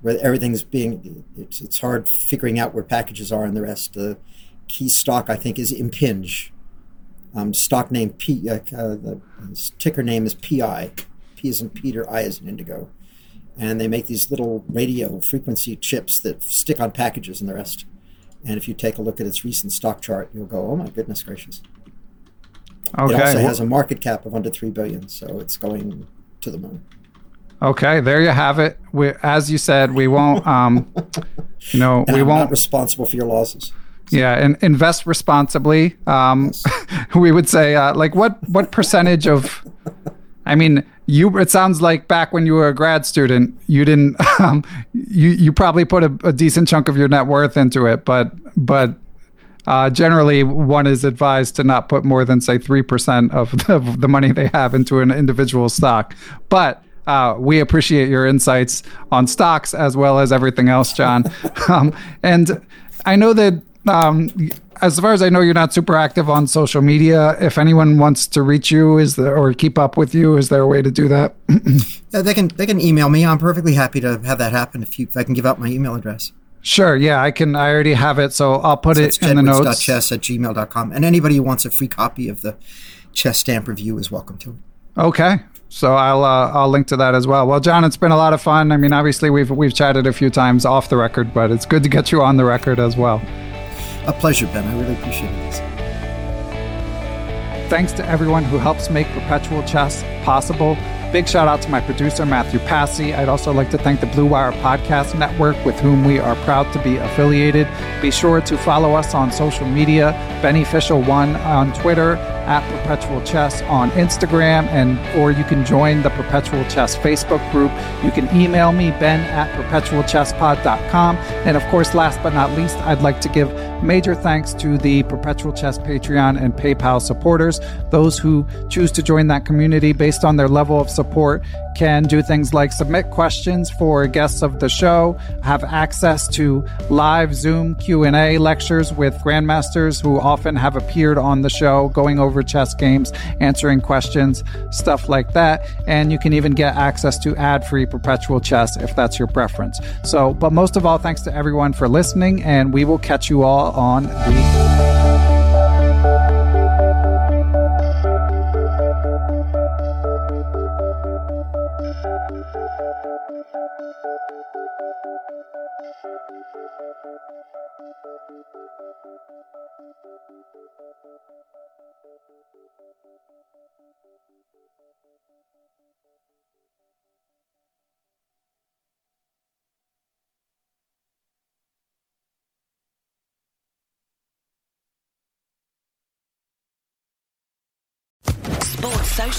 where everything's being, it's, it's hard figuring out where packages are and the rest. The key stock I think is Impinj. Um, stock name P, uh, uh, the ticker name is PI. P is in Peter, I is in Indigo, and they make these little radio frequency chips that stick on packages and the rest. And if you take a look at its recent stock chart, you'll go, "Oh my goodness gracious!" Okay. It also has a market cap of under three billion, so it's going to the moon. Okay, there you have it. We, as you said, we won't. Um, you know, we I'm won't. Not responsible for your losses. So. Yeah, and invest responsibly. Um, yes. we would say, uh, like, what what percentage of? I mean, you. It sounds like back when you were a grad student, you didn't. Um, you you probably put a, a decent chunk of your net worth into it, but but uh, generally, one is advised to not put more than, say, 3% of the, of the money they have into an individual stock. But uh, we appreciate your insights on stocks as well as everything else, John. um, and I know that, um, as far as I know, you're not super active on social media. If anyone wants to reach you, is there or keep up with you, is there a way to do that? yeah, they can they can email me. I'm perfectly happy to have that happen. If you if I can give out my email address. Sure. Yeah, I can. I already have it, so I'll put so it in the notes. Chess at gmail.com. And anybody who wants a free copy of the chess stamp review is welcome to it. Okay. So I'll uh, I'll link to that as well. Well, John, it's been a lot of fun. I mean, obviously we've we've chatted a few times off the record, but it's good to get you on the record as well. A pleasure, Ben. I really appreciate this. Thanks to everyone who helps make Perpetual Chess possible. Big shout out to my producer, Matthew Passy. I'd also like to thank the Blue Wire Podcast Network, with whom we are proud to be affiliated. Be sure to follow us on social media, Beneficial One on Twitter, at Perpetual Chess on Instagram, and or you can join the Perpetual Chess Facebook group. You can email me, ben at perpetualchesspod.com. And of course, last but not least, I'd like to give major thanks to the Perpetual Chess Patreon and PayPal supporters. Those who choose to join that community based on their level of support can do things like submit questions for guests of the show, have access to live Zoom Q&A lectures with grandmasters who often have appeared on the show going over chess games, answering questions, stuff like that, and you can even get access to ad-free perpetual chess if that's your preference. So, but most of all thanks to everyone for listening and we will catch you all on the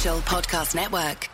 Podcast Network.